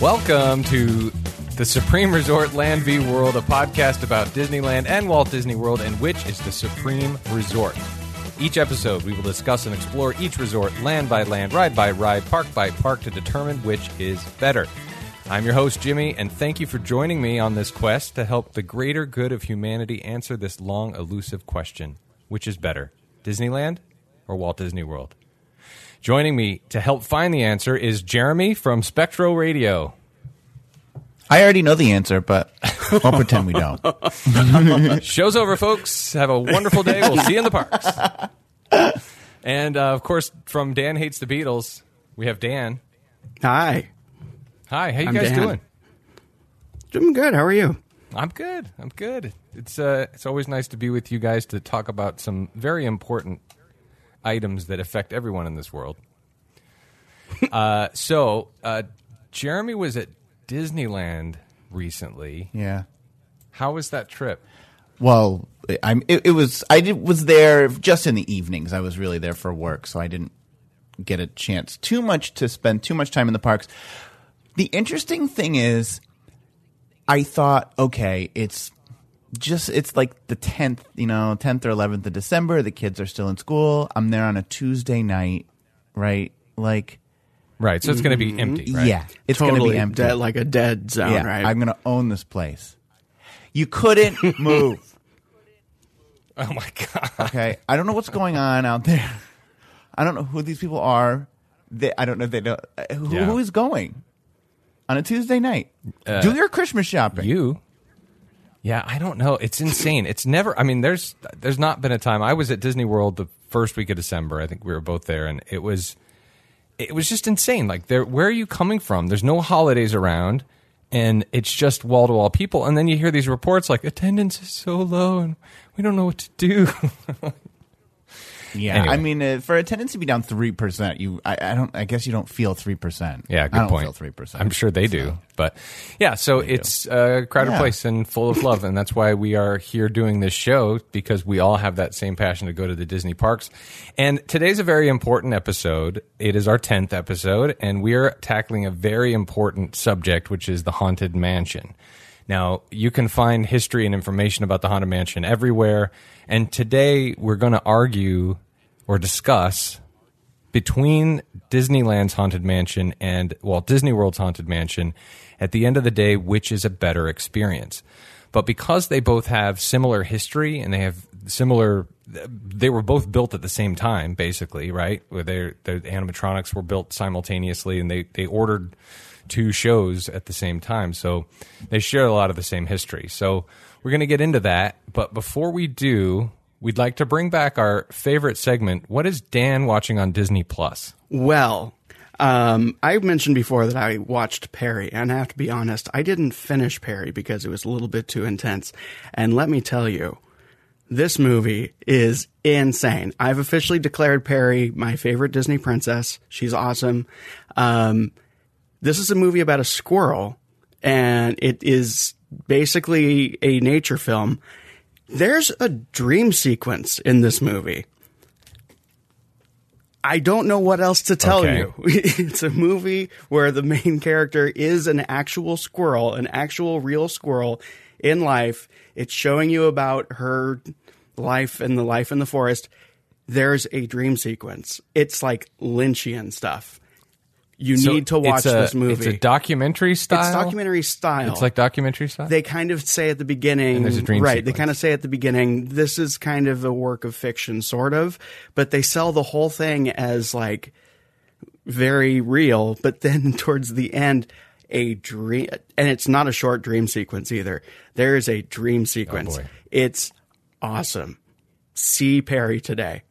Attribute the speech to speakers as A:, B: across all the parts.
A: Welcome to the Supreme Resort Land v World, a podcast about Disneyland and Walt Disney World, and which is the Supreme Resort. Each episode, we will discuss and explore each resort land by land, ride by ride, park by park to determine which is better. I'm your host, Jimmy, and thank you for joining me on this quest to help the greater good of humanity answer this long, elusive question which is better, Disneyland or Walt Disney World? Joining me to help find the answer is Jeremy from Spectro Radio.
B: I already know the answer, but I'll pretend we don't.
A: Show's over, folks. Have a wonderful day. We'll see you in the parks. And uh, of course, from Dan Hates the Beatles, we have Dan.
C: Hi.
A: Hi, how you
C: I'm
A: guys
C: Dan.
A: doing?
C: Doing good. How are you?
A: I'm good. I'm good. It's uh, it's always nice to be with you guys to talk about some very important items that affect everyone in this world. uh, so, uh, Jeremy was at Disneyland recently.
B: Yeah.
A: How was that trip?
B: Well, I'm. It, it was. I did, was there just in the evenings. I was really there for work, so I didn't get a chance too much to spend too much time in the parks. The interesting thing is, I thought, okay, it's just it's like the tenth, you know, tenth or eleventh of December. The kids are still in school. I'm there on a Tuesday night, right? Like,
A: Right, so it's going to be empty. Right?
B: yeah, it's going to be empty.
C: dead, like a dead zone,
B: yeah,
C: right?
B: I'm going to own this place. You couldn't move.
A: Oh my god.
B: Okay, I don't know what's going on out there. I don't know who these people are. They, I don't know they know uh, who,
A: Yeah.
B: who is going on a Tuesday night. Do your Christmas shopping.
A: You? Yeah, I don't know. It's insane. It's never. I mean, there's there's not been a time. I was at Disney World the first week of December. I think we were both there, and it was it was just insane. Like, there, where are you coming from? There's no holidays around, and it's just wall to wall people. And then you hear these reports like attendance is so low, and we don't know what to do.
B: yeah,
A: Anyway.
B: I mean, uh, for attendance to be down three percent, you, I, I don't. I guess you don't feel three percent.
A: Yeah, good
B: I don't
A: point.
B: Feel three percent.
A: I'm sure they do, but yeah. So it's a crowded
B: Yeah.
A: place and full of love, and that's why we are here doing this show because we all have that same passion to go to the Disney parks. And today's a very important episode. It is our tenth episode, and we are tackling a very important subject, which is the haunted mansion. Now, you can find history and information about the Haunted Mansion everywhere. And today we're going to argue or discuss between Disneyland's Haunted Mansion and Walt Disney World's Haunted Mansion, at the end of the day, which is a better experience? But because they both have similar history and they have similar, they were both built at the same time, basically, right? Where their the animatronics were built simultaneously, and they they ordered two shows at the same time, so they share a lot of the same history. So we're going to get into that, but before we do, we'd like to bring back our favorite segment. What is Dan watching on Disney Plus?
C: well, um, I mentioned before that I watched Perri, and I have to be honest, I didn't finish Perri because it was a little bit too intense. And let me tell you, this movie is insane. I've officially declared Perri my favorite Disney princess. She's awesome. Um, this is a movie about a squirrel, and it is basically a nature film. There's a dream sequence in this movie. I don't know what else to tell
A: Okay.
C: you. it's a movie where the main character is an actual squirrel, an actual real squirrel in life. It's showing you about her life and the life in the forest. There's a dream sequence. It's like Lynchian stuff. You
A: So
C: need to watch
A: a-
C: this movie.
A: It's a documentary style.
C: It's documentary style.
A: It's like documentary style.
C: they kind of say at the beginning,
A: And there's a dream
C: right?
A: sequence.
C: They kind of say at the beginning, this is kind of a work of fiction, sort of, but they sell the whole thing as like very real. But then towards the end, a dream, and it's not a short dream sequence either. There is a dream sequence.
A: Oh, boy.
C: it's awesome. See Perri today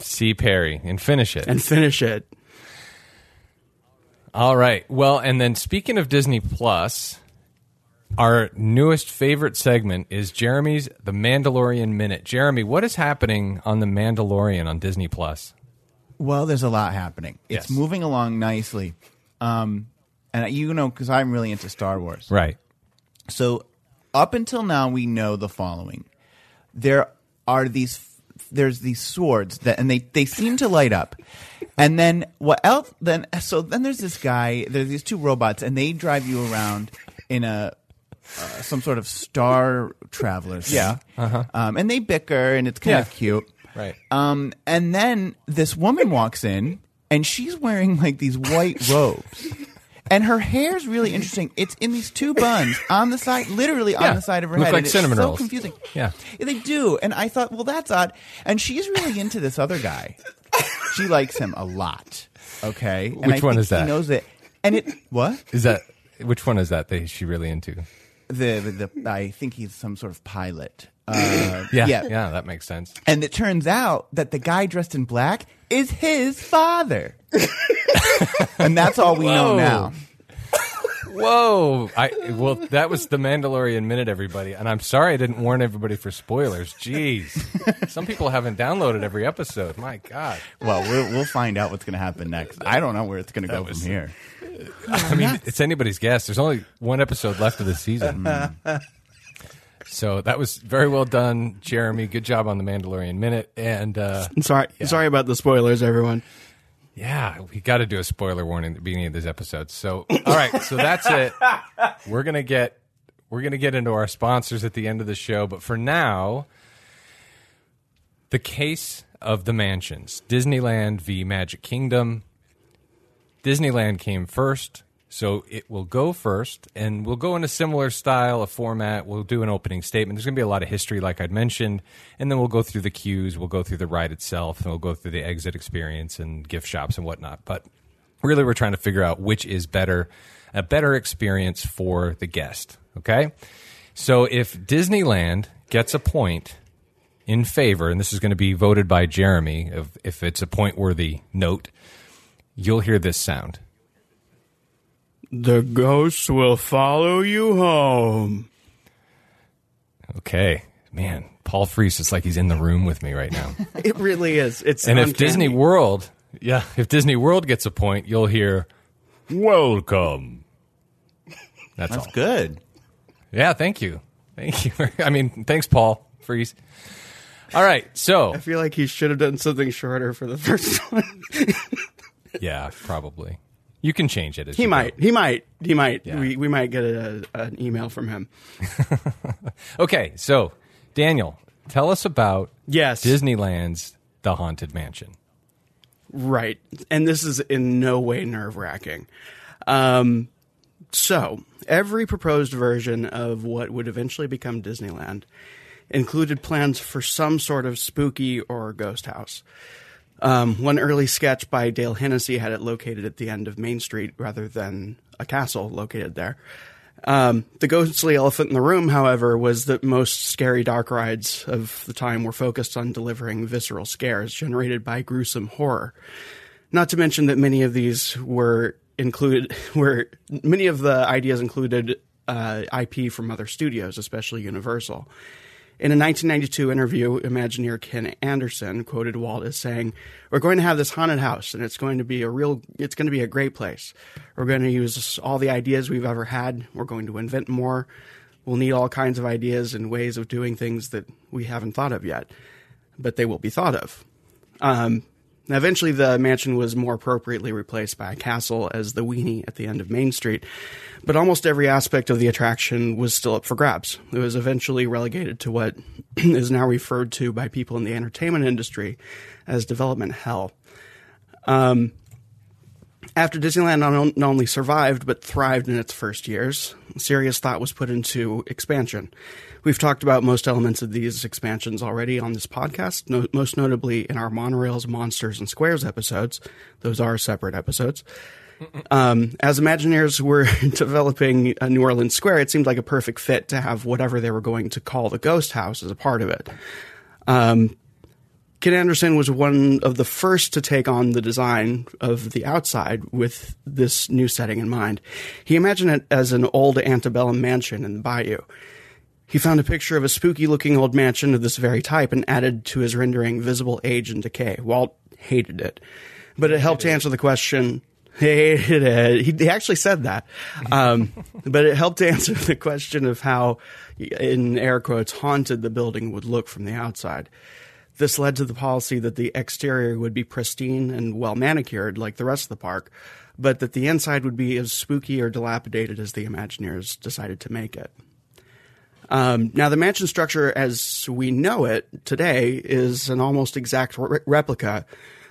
A: See Perri and finish it.
C: and finish it.
A: All right. Well, and then speaking of Disney Plus, our newest favorite segment is Jeremy's The Mandalorian Minute. Jeremy, what is happening on The Mandalorian on Disney Plus?
B: Well, there's a lot happening. It's
A: Yes.
B: moving along nicely. Um, and you know, because I'm really into Star Wars.
A: Right.
B: So up until now, we know the following: there are these, there's these swords that, and they they seem to light up, And then what else? Then so then there's this guy. There's these two robots, and they drive you around in a uh, some sort of star traveler.
A: Yeah. Uh-huh.
B: Um, and they bicker, and it's kind of cute.
A: Right.
B: Um, and then this woman walks in, and she's wearing like these white robes. And her hair's really interesting. It's in these two buns on the side, literally
A: Yeah.
B: on the side of her
A: Look
B: head.
A: like
B: and it's
A: cinnamon
B: so
A: rolls.
B: confusing.
A: Yeah.
B: they do. And I thought, well, that's odd. And she's really into this other guy. She likes him a lot. Okay. And
A: Which
B: I
A: one is that?
B: He knows it. And it what
A: Is that which one is that that she really into?
B: the the, the I think he's some sort of pilot. Uh,
A: Yeah,
B: yeah.
A: yeah, that makes sense.
B: And it turns out that the guy dressed in black is his father. and that's all we know now.
A: Whoa! I well, that was the Mandalorian minute, everybody, and I'm sorry I didn't warn everybody for spoilers. Jeez, some people haven't downloaded every episode. My God,
B: Well, we'll, we'll find out what's going to happen next. I don't know where it's going to go
A: was-
B: from here.
A: I mean, it's anybody's guess. There's only one episode left of the season, so that was very well done, Jeremy. Good job on the Mandalorian minute, and uh,
C: sorry, sorry about the spoilers, everyone.
A: Yeah, we got to do a spoiler warning at the beginning of this episode. So, all right, so that's it. We're gonna get we're gonna get into our sponsors at the end of the show, but for now, the case of the mansions: Disneyland v Magic Kingdom. Disneyland came first, so it will go first, and we'll go in a similar style of format. We'll do an opening statement. There's going to be a lot of history, like I'd mentioned, and then we'll go through the queues, we'll go through the ride itself, and we'll go through the exit experience and gift shops and whatnot. But really, we're trying to figure out which is better, a better experience for the guest. Okay, so if Disneyland gets a point in favor, and this is going to be voted by Jeremy, if, if it's a point worthy note, you'll hear this sound.
C: The ghosts will follow you home.
A: Okay, man, Paul Frees is like he's in the room with me right now.
C: It really is. It's
A: and if. Disney World, yeah, if Disney World gets a point, you'll hear "Welcome." That's,
B: That's
A: all.
B: good.
A: Yeah, thank you, thank you. I mean, thanks, Paul Frees. All right, so
C: I feel like he should have done something shorter for the first one.
A: yeah, probably you can change it. As
C: he
A: you go.
C: might. He might. He might.
A: Yeah.
C: We we might get a, an email from him.
A: Okay, so Daniel, tell us about
C: Yes.
A: Disneyland's The Haunted Mansion.
C: Right. And this is in no way nerve wracking. Um, so, every proposed version of what would eventually become Disneyland included plans for some sort of spooky or ghost house. Um, one early sketch by Dale Hennessy had it located at the end of Main Street rather than a castle located there. Um, the ghostly elephant in the room, however, was that most scary dark rides of the time were focused on delivering visceral scares generated by gruesome horror. Not to mention that many of these were included, were many of the ideas included uh, IP from other studios, especially Universal. In a 1992 interview, Imagineer Ken Anderson quoted Walt as saying, "We're going to have this haunted house, and it's going to be a real, it's going to be a great place. We're going to use all the ideas we've ever had. We're going to invent more. We'll need all kinds of ideas and ways of doing things that we haven't thought of yet, but they will be thought of." Um, now, eventually, the mansion was more appropriately replaced by a castle as the weenie at the end of Main Street, but almost every aspect of the attraction was still up for grabs. It was eventually relegated to what is now referred to by people in the entertainment industry as development hell. Um, after Disneyland not, not only survived but thrived in its first years, serious thought was put into expansion. We've talked about most elements of these expansions already on this podcast, no, most notably in our Monorails, Monsters, and Squares episodes. Those are separate episodes. Um, as Imagineers were developing a New Orleans Square, it seemed like a perfect fit to have whatever they were going to call the ghost house as a part of it. Um, Ken Anderson was one of the first to take on the design of the outside with this new setting in mind. He imagined it as an old antebellum mansion in the bayou. He found a picture of a spooky looking old mansion of this very type and added to his rendering visible age and decay. Walt hated it, but it helped answer the question. Hated it. He, he actually said that, um, but it helped answer the question of how, in air quotes, haunted the building would look from the outside. This led to the policy that the exterior would be pristine and well manicured like the rest of the park, but that the inside would be as spooky or dilapidated as the Imagineers decided to make it. Um, now, the mansion structure as we know it today is an almost exact re- replica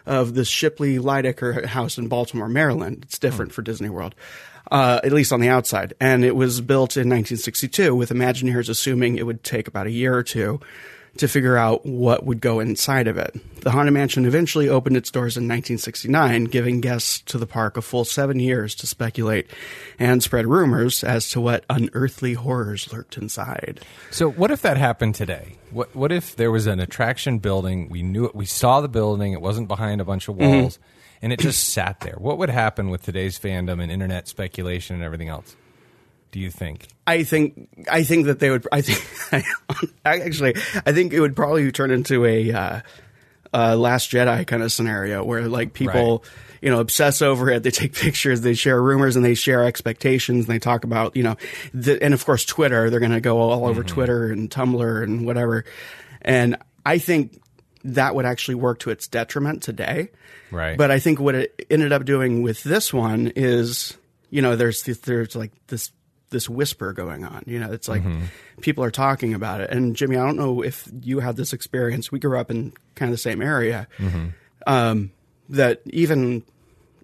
C: of the Shipley Lydecker house in Baltimore, Maryland. It's different for Disney World, uh, at least on the outside. And it was built in 1962 with Imagineers assuming it would take about a year or two to figure out what would go inside of it. The Haunted Mansion eventually opened its doors in 1969, giving guests to the park a full seven years to speculate and spread rumors as to what unearthly horrors lurked inside.
A: So what if that happened today? What what if there was an attraction building? We knew it. We saw the building. It wasn't behind a bunch of walls, mm-hmm. and it just sat there. What would happen with today's fandom and internet speculation and everything else? Do you think?
C: I think I think that they would. I think I, actually I think it would probably turn into a uh, uh, Last Jedi kind of scenario where like people.
A: Right.
C: You know, obsess over it. They take pictures, they share rumors, and they share expectations. And they talk about, you know, the, and of course, Twitter. They're going to go all over Twitter and Tumblr and whatever. And I think that would actually work to its detriment today.
A: Right.
C: But I think what it ended up doing with this one is, you know, there's there's like this this whisper going on. You know, it's like people are talking about it. And Jimmy, I don't know if you had this experience. We grew up in kind of the same area. Um, that even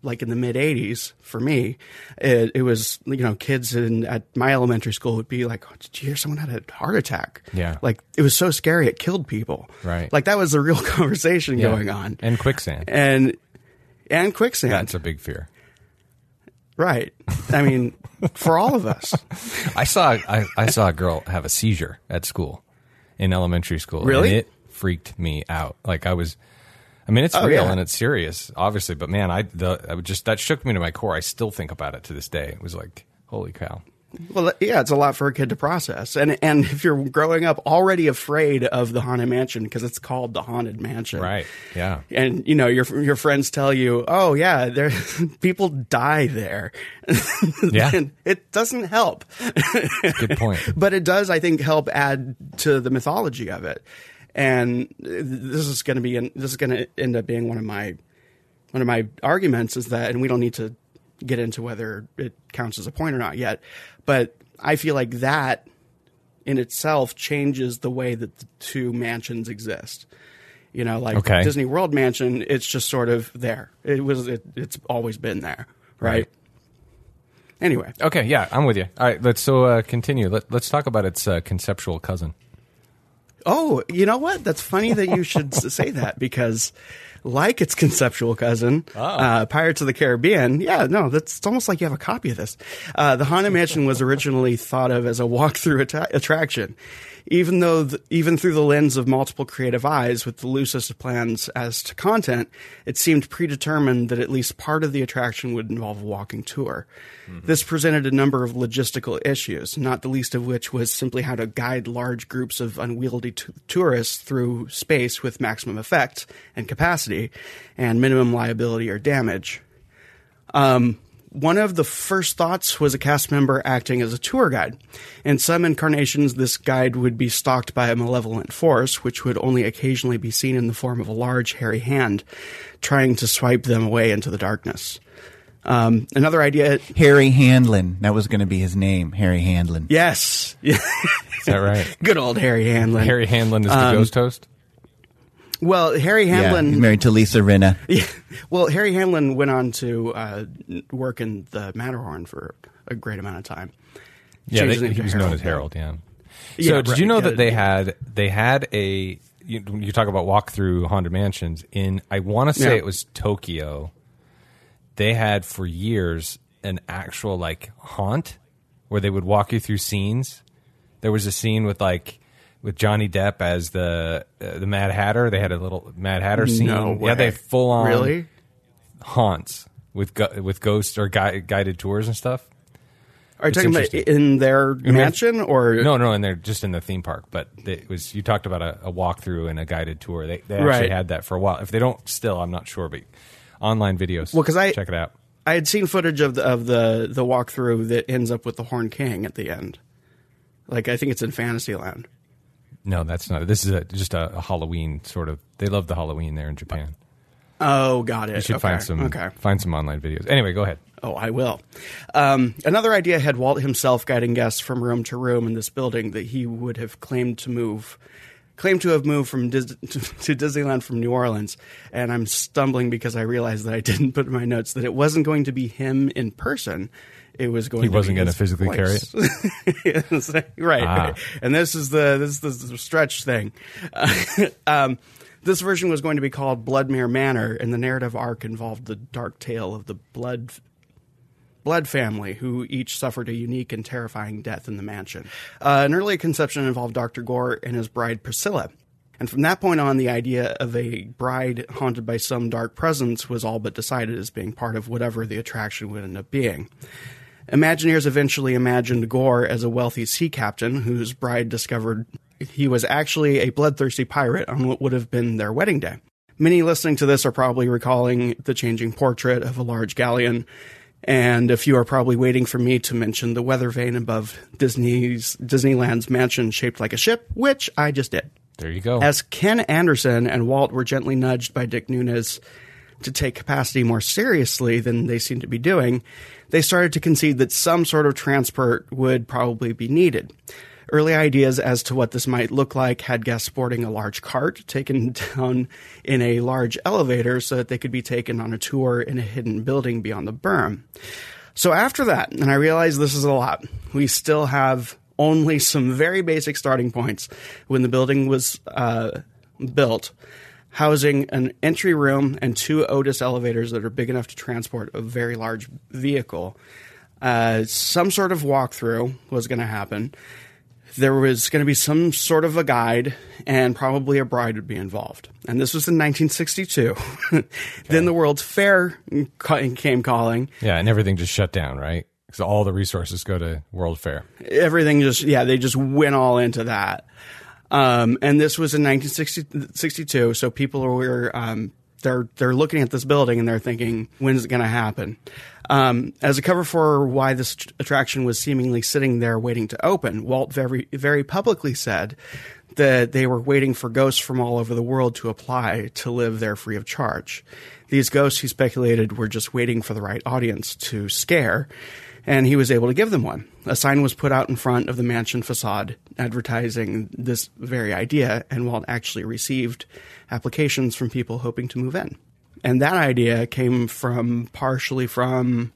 C: like in the mid '80s, for me, it, it was you know kids in at my elementary school would be like, oh, "Did you hear someone had a heart attack?"
A: Yeah.
C: like it was so scary it killed people.
A: Right.
C: like that was the real conversation
A: Yeah.
C: going on.
A: And quicksand.
C: and and quicksand.
A: That's a big fear.
C: Right. I mean, for all of us.
A: I saw I, I saw a girl have a seizure at school, in elementary school.
C: Really?
A: And it freaked me out. Like I was. I mean, it's
C: Oh,
A: real
C: yeah.
A: and it's serious, obviously. But man, I the I just that shook me to my core. I still think about it to this day. It was like, holy cow.
C: Well, yeah, it's a lot for a kid to process, and and if you're growing up already afraid of the haunted mansion because it's called the haunted mansion,
A: Right? Yeah.
C: And you know your your friends tell you, oh yeah, there people die there.
A: Yeah.
C: and it doesn't help,
A: Good point.
C: but it does, I think, help add to the mythology of it. And uh, this is going to be this is going to end up being one of my one of my arguments is that, and we don't need to get into whether it counts as a point or not yet, but I feel like that in itself changes the way that the two mansions exist. You know, like
A: Okay.
C: Disney World Mansion, it's just sort of there. It was, it, it's always been there, right?
A: Right.
C: Anyway,
A: Okay. Yeah, I'm with you. All right. Let's so uh, continue. Let, let's talk about its uh, conceptual cousin.
C: Oh, you know what? That's funny that you should say that because, like its conceptual cousin, uh, Pirates of the Caribbean. Yeah, no, that's it's almost like you have a copy of this. Uh, the Haunted Mansion was originally thought of as a walkthrough attraction, even though th- even through the lens of multiple creative eyes, with the loosest of plans as to content, it seemed predetermined that at least part of the attraction would involve a walking tour. This presented a number of logistical issues, not the least of which was simply how to guide large groups of unwieldy t- tourists through space with maximum effect and capacity and minimum liability or damage. Um, one of the first thoughts was a cast member acting as a tour guide. In some incarnations, this guide would be stalked by a malevolent force, which would only occasionally be seen in the form of a large, hairy hand trying to swipe them away into the darkness. Um, another idea.
B: Harry Handlin. That was going to be his name, Harry Handlin.
C: Yes.
A: Is that right?
C: Good old Harry Handlin.
A: Harry Handlin is the ghost host.
C: Well, Harry
B: Yeah,
C: Hanlon.
B: married to Lisa Rinna.
C: Yeah. Well, Harry Hanlon went on to uh, work in the Matterhorn for a great amount of time.
A: Yeah, they, he
C: to
A: was known as Harold. Yeah.
C: Yeah,
A: So, did
C: right,
A: you know
C: yeah,
A: that they
C: yeah.
A: had they had a you, you talk about walk through haunted mansions in I want to say
C: Yeah.
A: it was Tokyo. They had for years an actual like haunt where they would walk you through scenes. There was a scene with like with Johnny Depp as the uh, the Mad Hatter. They had a little Mad Hatter scene.
C: No
A: Yeah, they full on
C: Really?
A: haunts with gu- with ghosts or gui- guided tours and stuff.
C: Are you
A: It's
C: talking about in their
A: mean-
C: mansion or
A: No, no, and they're just in the theme park. But it was you talked about a, a walkthrough and a guided tour. They they actually
C: Right.
A: had that for a while. If they don't still, I'm not sure, but online videos.
C: Well, because I-
A: check it out.
C: I had seen footage of the of the the walkthrough that ends up with the Horned King at the end. Like I think it's in Fantasyland.
A: No, that's not. This is a, just a, a Halloween sort of. They love the Halloween there in Japan.
C: Oh, got it.
A: You should
C: okay.
A: find some
C: Okay.
A: find some online videos. Anyway, go ahead.
C: Oh, I will. Um, another idea had Walt himself guiding guests from room to room in this building that he would have claimed to move, claimed to have moved from Dis- to Disneyland from New Orleans. And I'm stumbling because I realized that I didn't put in my notes that it wasn't going to be him in person. It was going.
A: He wasn't
C: going to
A: physically carry
C: it. Right,
A: Ah.
C: right. And this is the this is the stretch thing. um, this version was going to be called Bloodmere Manor, and the narrative arc involved the dark tale of the blood blood family who each suffered a unique and terrifying death in the mansion. Uh, an early conception involved Dr. Gore and his bride Priscilla. And from that point on, the idea of a bride haunted by some dark presence was all but decided as being part of whatever the attraction would end up being. Imagineers eventually imagined Gore as a wealthy sea captain whose bride discovered he was actually a bloodthirsty pirate on what would have been their wedding day. Many listening to this are probably recalling the changing portrait of a large galleon, and a few are probably waiting for me to mention the weather vane above Disney's Disneyland's mansion shaped like a ship, which I just did.
A: There you go.
C: As Ken Anderson and Walt were gently nudged by Dick Nunis to take capacity more seriously than they seemed to be doing, they started to concede that some sort of transport would probably be needed. Early ideas as to what this might look like had guests sporting a large cart taken down in a large elevator so that they could be taken on a tour in a hidden building beyond the berm. So after that, and I realize this is a lot, we still have only some very basic starting points when the building was uh, built, housing an entry room and two Otis elevators that are big enough to transport a very large vehicle. Uh, some sort of walkthrough was going to happen. There was going to be some sort of a guide, and probably a bride would be involved. And this was in 1962. then the World's Fair came calling,
A: yeah, and everything just shut down, right? So all the resources go to World Fair.
C: everything just yeah they just went all into that um, and this was in 1962 so people were um, they're they're looking at this building and they're thinking when's it going to happen? Um, as a cover for why this tr- attraction was seemingly sitting there waiting to open walt very very publicly said that they were waiting for ghosts from all over the world to apply to live there free of charge. These ghosts he speculated were just waiting for the right audience to scare and he was able to give them one. A sign was put out in front of the mansion facade advertising this very idea, and Walt actually received applications from people hoping to move in. And that idea came from partially from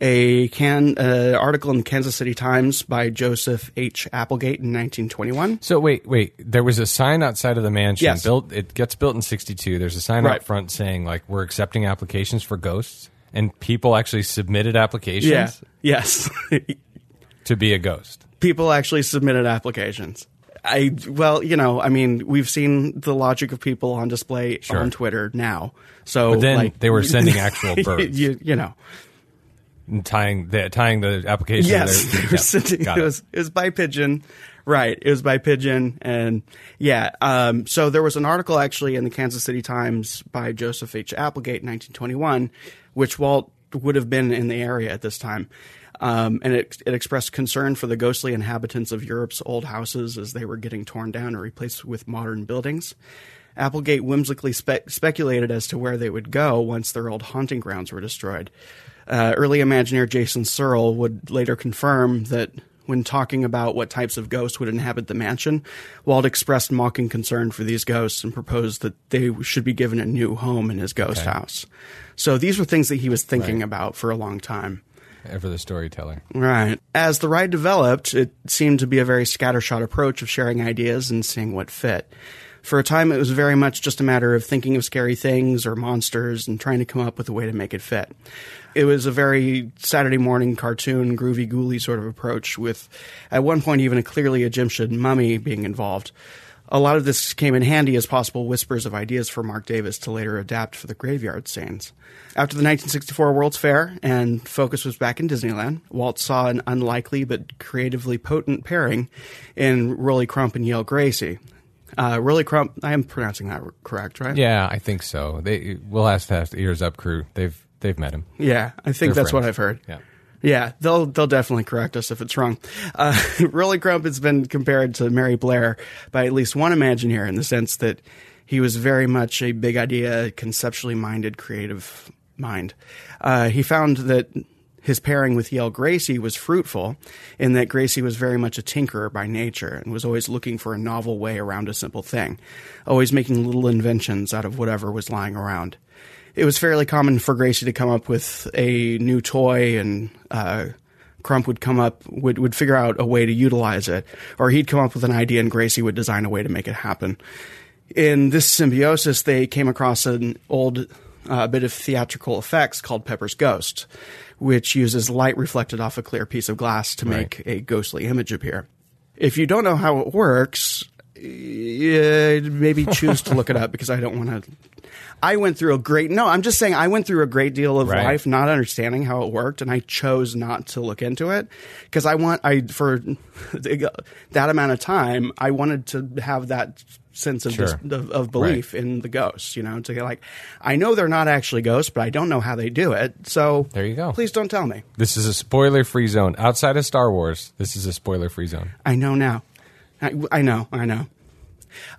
C: a can uh, article in the Kansas City Times by Joseph H. Applegate in 1921.
A: So wait, wait. There was a sign outside of the mansion.
C: Yes.
A: Built. It gets built in '62. There's a sign
C: Right.
A: out front saying like we're accepting applications for ghosts, and people actually submitted applications Yeah.
C: Yes.
A: to be a ghost.
C: people actually submitted applications. I well, you know, I mean, we've seen the logic of people on display
A: Sure.
C: on Twitter now. So
A: But then
C: like,
A: they were sending actual birds
C: you, you know,
A: and tying the tying the application.
C: yes,
A: to their-
C: they were
A: yeah,
C: sending,
A: got
C: it was it was by pigeon, right? It was by pigeon, and yeah. Um, so there was an article actually in the Kansas City Times by Joseph H. Applegate in 1921, which Walt would have been in the area at this time. Um, and it, it expressed concern for the ghostly inhabitants of Europe's old houses as they were getting torn down and replaced with modern buildings. Applegate whimsically spe- speculated as to where they would go once their old haunting grounds were destroyed. Uh, early Imagineer Jason Surrell would later confirm that when talking about what types of ghosts would inhabit the mansion, Walt expressed mocking concern for these ghosts and proposed that they should be given a new home in his ghost
A: Okay.
C: house. So these were things that he was thinking about for a long time.
A: Ever the storyteller.
C: Right. As the ride developed, it seemed to be a very scattershot approach of sharing ideas and seeing what fit. For a time, it was very much just a matter of thinking of scary things or monsters and trying to come up with a way to make it fit. It was a very Saturday morning cartoon, groovy ghouly sort of approach, with at one point even a clearly Egyptian mummy being involved. A lot of this came in handy as possible whispers of ideas for Marc Davis to later adapt for the graveyard scenes. After the 1964 World's Fair and focus was back in Disneyland, Walt saw an unlikely but creatively potent pairing in Rolly Crump and Yale Gracey. Uh, Rolly Crump, I am pronouncing that correct, right?
A: Yeah, I think so. They we'll ask to ask the ears up crew. They've they've met him.
C: Yeah, I think
A: They're
C: that's what. I've heard.
A: Yeah.
C: Yeah, they'll they'll definitely correct us if it's wrong. Uh, Rolly Crump has been compared to Mary Blair by at least one Imagineer in the sense that he was very much a big idea, conceptually minded, creative mind. Uh, he found that his pairing with Yale Gracey was fruitful in that Gracey was very much a tinkerer by nature and was always looking for a novel way around a simple thing, always making little inventions out of whatever was lying around. It was fairly common for Gracey to come up with a new toy and uh, Crump would come up would would figure out a way to utilize it, or he'd come up with an idea and Gracey would design a way to make it happen. In this symbiosis, they came across an old uh, bit of theatrical effects called Pepper's Ghost, which uses light reflected off a clear piece of glass to make a ghostly image appear. If you don't know how it works, yeah, maybe choose to look it up because I don't want to. I went through a great no. I'm just saying I went through a great deal of
A: Right.
C: life not understanding how it worked, and I chose not to look into it because I want I for that amount of time I wanted to have that sense of
A: Sure.
C: dis- of, of belief in the ghosts. You know, to get like I know they're not actually ghosts, but I don't know how they do it. So
A: There you go.
C: Please don't tell me.
A: This is a spoiler free zone. Outside of Star Wars, this is a spoiler free zone.
C: I know now. I, know. I know.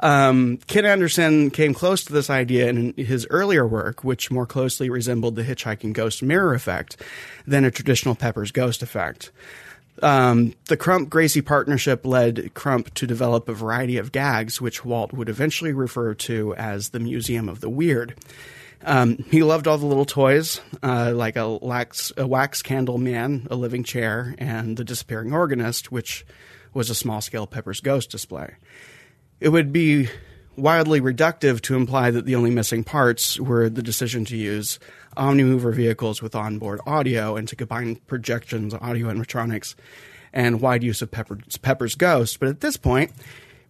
C: Um, Ken Anderson came close to this idea in his earlier work, which more closely resembled the hitchhiking ghost mirror effect than a traditional Pepper's ghost effect. Um, the Crump Gracey partnership led Crump to develop a variety of gags, which Walt would eventually refer to as the Museum of the Weird. Um, he loved all the little toys, uh, like a a wax candle man, a living chair, and the disappearing organist, which was a small scale Pepper's Ghost display. It would be wildly reductive to imply that the only missing parts were the decision to use Omnimover vehicles with onboard audio and to combine projections, audio animatronics, and wide use of Pepper's, Pepper's Ghost. But at this point,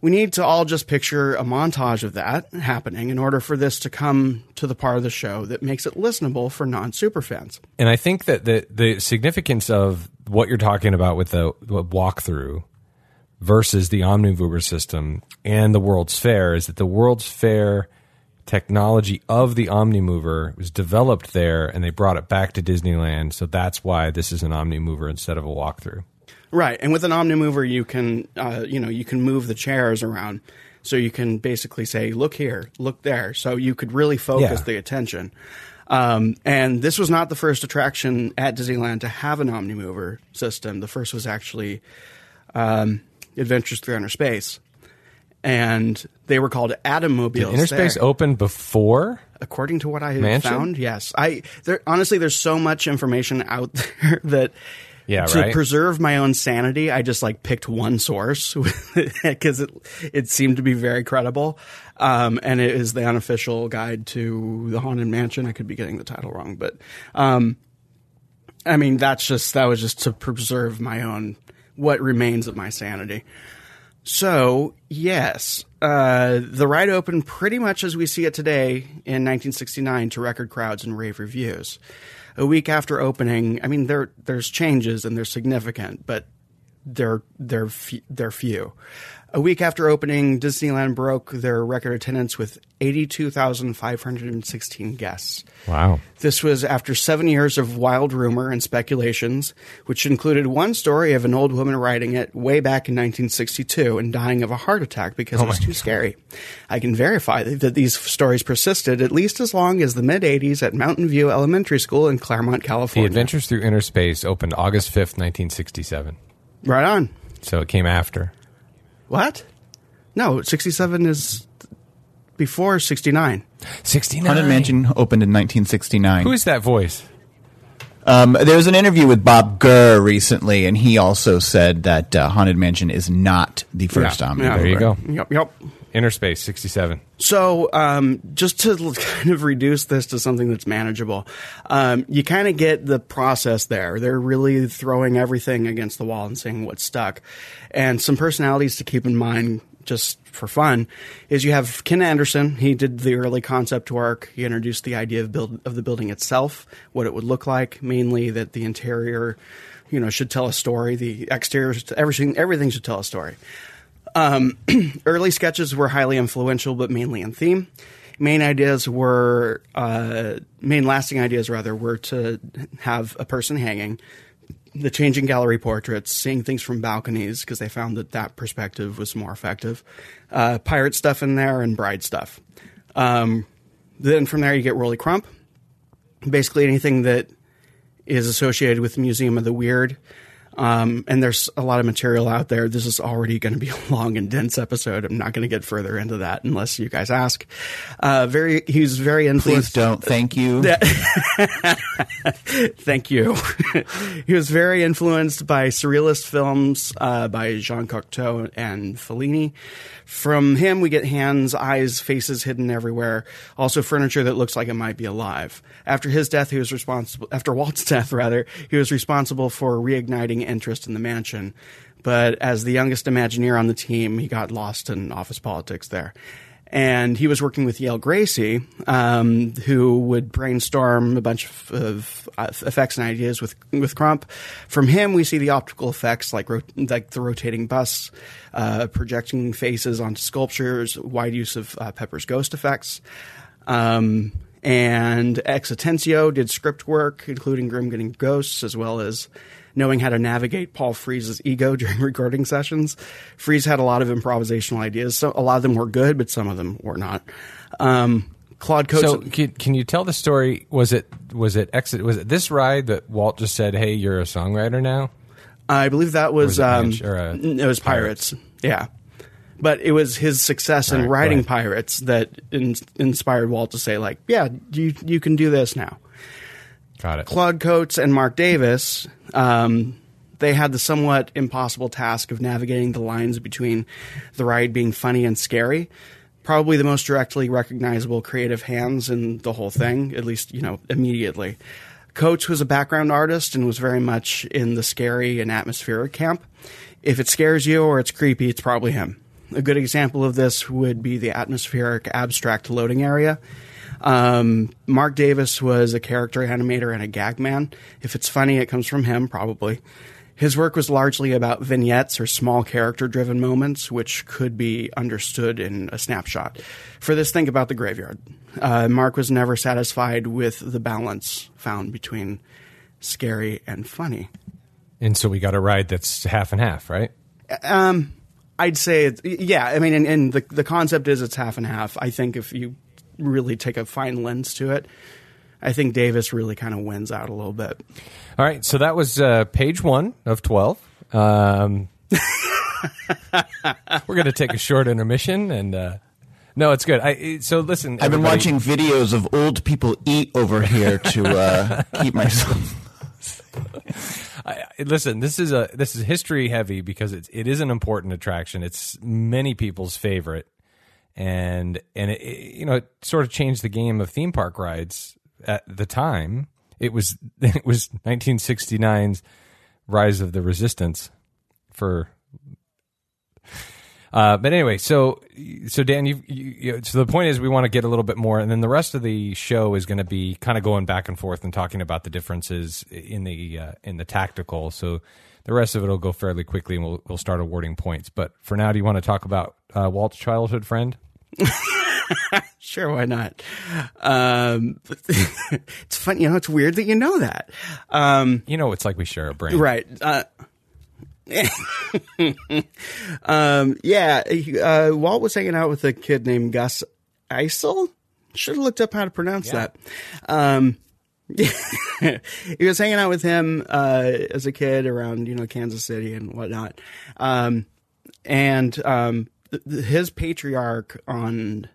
C: we need to all just picture a montage of that happening in order for this to come to the part of the show that makes it listenable for non superfans.
A: And I think that the the significance of what you're talking about with the walkthrough versus the Omnimover system and the World's Fair is that the World's Fair technology of the Omnimover was developed there and they brought it back to Disneyland. So that's why this is an Omnimover instead of a walkthrough.
C: Right, and with an Omnimover, you can, uh, you know, you can move the chairs around, so you can basically say, "Look here, look there." So you could really focus
A: Yeah.
C: the attention. Um, and this was not the first attraction at Disneyland to have an Omnimover system. The first was actually um, Adventures Through Outer Space, and they were called Atomobiles.
A: Did Inner Space
C: there.
A: open before?
C: According to what I have
A: Mansion?
C: found, yes. I there, honestly, there's so much information out there that
A: Yeah,
C: to
A: right.
C: preserve my own sanity, I just like picked one source because it it seemed to be very credible, um, and it is the unofficial guide to the haunted mansion. I could be getting the title wrong, but um, I mean that's just that was just to preserve my own what remains of my sanity. So, yes, uh, the ride opened pretty much as we see it today in 1969 to record crowds and rave reviews. A week after opening, I mean, there there's changes and they're significant, but they're they're they're few. A week after opening, Disneyland broke their record attendance with 82,516 guests.
A: Wow.
C: This was after seven years of wild rumor and speculations, which included one story of an old woman writing it way back in 1962 and dying of a heart attack because oh it was too scary. I can verify that these stories persisted at least as long as the mid 80s at Mountain View Elementary School in Claremont,
A: The
C: California.
A: Adventures Through Inner Space opened August 5th, 1967.
C: right on.
A: So it came after.
C: What? No, 67 is before 69.
A: 69.
B: Haunted Mansion opened in 1969.
A: Who is that voice?
B: Um, there was an interview with Bob Gurr recently, and he also said that uh, Haunted Mansion is not the first
C: Yeah,
B: Omnimover.
C: yeah.
A: There you go.
C: Yep, yep.
A: Inner Space, 67.
C: So, um, just to kind of reduce this to something that's manageable, um, you kind of get the process there. They're really throwing everything against the wall and seeing what's stuck. And some personalities to keep in mind, just for fun, is you have Ken Anderson. He did the early concept work. He introduced the idea of build of the building itself, what it would look like, mainly that the interior, you know, should tell a story. The exterior, everything, everything should tell a story. Um, early sketches were highly influential, but mainly in theme. Main ideas were uh, main lasting ideas rather were to have a person hanging, the changing gallery portraits, seeing things from balconies because they found that that perspective was more effective. Uh, pirate stuff in there and bride stuff. Um, then from there you get Rolly Crump. Basically anything that is associated with the Museum of the Weird. Um, and there's a lot of material out there. This is already going to be a long and dense episode. I'm not going to get further into that unless you guys ask. Uh, very, he's very influenced.
B: Please don't. Thank you.
C: Thank you. he was very influenced by surrealist films uh, by Jean Cocteau and Fellini. From him, we get hands, eyes, faces hidden everywhere. Also, furniture that looks like it might be alive. After his death, he was responsible. After Walt's death, rather, he was responsible for reigniting interest in the mansion. But as the youngest Imagineer on the team, he got lost in office politics there and he was working with Yale Gracey, um, who would brainstorm a bunch of, of effects and ideas with with Crump. From him, we see the optical effects like like the rotating bus, uh, projecting faces onto sculptures, wide use of uh, Pepper's ghost effects. Um, and X did script work, including Grim Grinning Ghosts, as well as knowing how to navigate Paul Frees's ego during recording sessions. Frees had a lot of improvisational ideas. So a lot of them were good, but some of them were not. Um, Claude Coats.
A: So can, can you tell the story? Was it was it exit? Was it this ride that Walt just said, "Hey, you're a songwriter now"?
C: I believe that was,
A: was it
C: um,
A: or, uh,
C: it was Pirates. Yeah. But it was his success in
A: Right,
C: writing
A: right.
C: Pirates that in- inspired Walt to say, like, yeah, you you can do this now.
A: Got it.
C: Claude Coats and Marc Davis, um, they had the somewhat impossible task of navigating the lines between the ride being funny and scary. Probably the most directly recognizable creative hands in the whole thing, at least, you know, immediately. Coats was a background artist and was very much in the scary and atmospheric camp. If it scares you or it's creepy, it's probably him. A good example of this would be the atmospheric abstract loading area. Um, Marc Davis was a character animator and a gag man. If it's funny, it comes from him, probably. His work was largely about vignettes or small character driven moments, which could be understood in a snapshot. For this, think about the graveyard. Uh, Marc was never satisfied with the balance found between scary and funny.
A: And so we got a ride that's half and half, right?
C: I'd say, it's, yeah, I mean, and, and the, the concept is it's half and half. I think if you really take a fine lens to it, I think Davis really kind of wins out a little bit.
A: All right. So that was uh, page one of twelve. Um, we're going to take a short intermission, and uh, no, it's good. I so listen.
B: I've been watching videos of old people eat over here to uh, keep myself.
A: I, I- listen, this is a this is history heavy because it's it is an important attraction. It's many people's favorite, and and it, it, you know it sort of changed the game of theme park rides at the time. It was it was 1969's Rise of the Resistance for. Uh, but anyway, so so Dan, you, you, so the point is we want to get a little bit more, and then the rest of the show is going to be kind of going back and forth and talking about the differences in the uh, in the tactical. So the rest of it will go fairly quickly, and we'll we'll start awarding points. But for now, do you want to talk about uh, Walt's childhood friend?
C: Sure, why not? Um, it's funny, you know, it's weird that you know that. Um,
A: You know, it's like we share a brain,
C: right. Uh, um, yeah, uh, Walt was hanging out with a kid named Gus Eisel. Should have looked up how to pronounce that. Um, he was hanging out with him uh, as a kid around, you know, Kansas City and whatnot. Um, and um, his patriarch on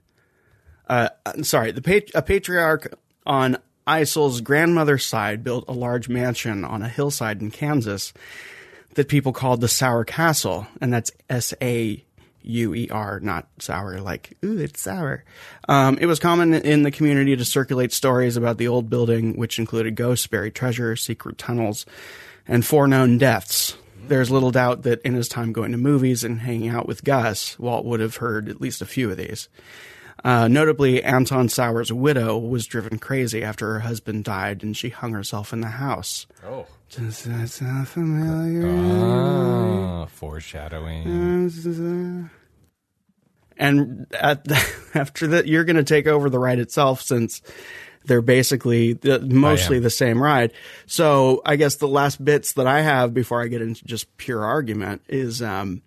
C: uh, sorry, the pat- a patriarch on Eisel's grandmother's side built a large mansion on a hillside in Kansas that people called the Sauer Castle, and that's S A U E R, not sour, like, ooh, it's sour. Um, it was common in the community to circulate stories about the old building, which included ghosts, buried treasure, secret tunnels, and four known deaths. There's little doubt that in his time going to movies and hanging out with Gus, Walt would have heard at least a few of these. Uh, notably, Anton Sauer's widow was driven crazy after her husband died and she hung herself in the house.
A: Oh,
C: Does that sound familiar?
A: ah, foreshadowing.
C: and at after that, you're going to take over the ride itself since they're basically the, mostly the same ride. So I guess the last bits that I have before I get into just pure argument is um,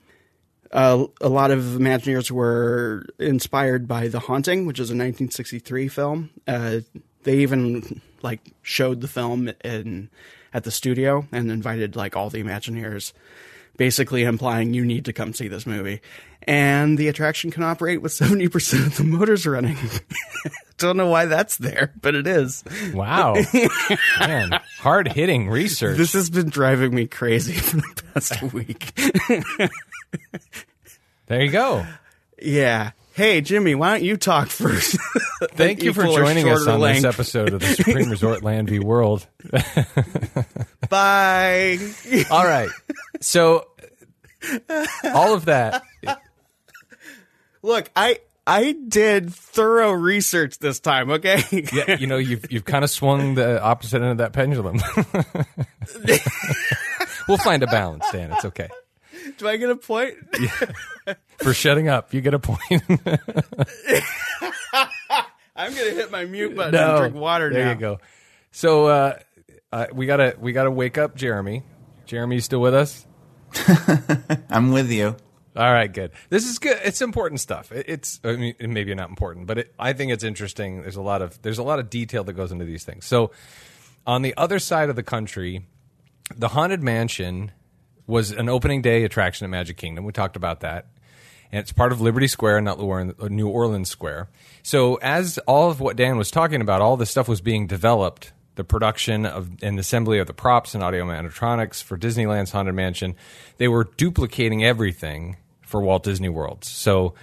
C: uh, a lot of Imagineers were inspired by The Haunting, which is a 1963 film. Uh, they even like showed the film in at the studio and invited like all the Imagineers, basically implying you need to come see this movie. And the attraction can operate with 70% of the motors running. Don't know why that's there, but it is.
A: Wow. Man, hard hitting research.
C: This has been driving me crazy for the past week.
A: there you go.
C: Yeah. Hey, Jimmy, why don't you talk first?
A: Thank you for joining us on this
C: length.
A: episode of the Supreme Resort Land v World.
C: Bye.
A: All right. So, all of that.
C: Look, I I did thorough research this time, okay?
A: Yeah, you know, you've you've kind of swung the opposite end of that pendulum. we'll find a balance, Dan. It's okay.
C: Do I get a point?
A: For shutting up, you get a point.
C: I'm gonna hit my mute button and drink water now.
A: there
C: now.
A: you go. So uh, uh, we gotta we gotta wake up Jeremy. Jeremy, you still with us?
B: I'm with you.
A: All right, good. This is good. It's important stuff. It- It's I mean, maybe not important, but it, I think it's interesting. There's a lot of there's a lot of detail that goes into these things. So, on the other side of the country, the haunted mansion was an opening day attraction at Magic Kingdom. We talked about that, and it's part of Liberty Square, not New Orleans- uh, New Orleans Square. So, as all of what Dan was talking about, all this stuff was being developed. The production of and assembly of the props and audio animatronics for Disneyland's Haunted Mansion, they were duplicating everything for Walt Disney World. So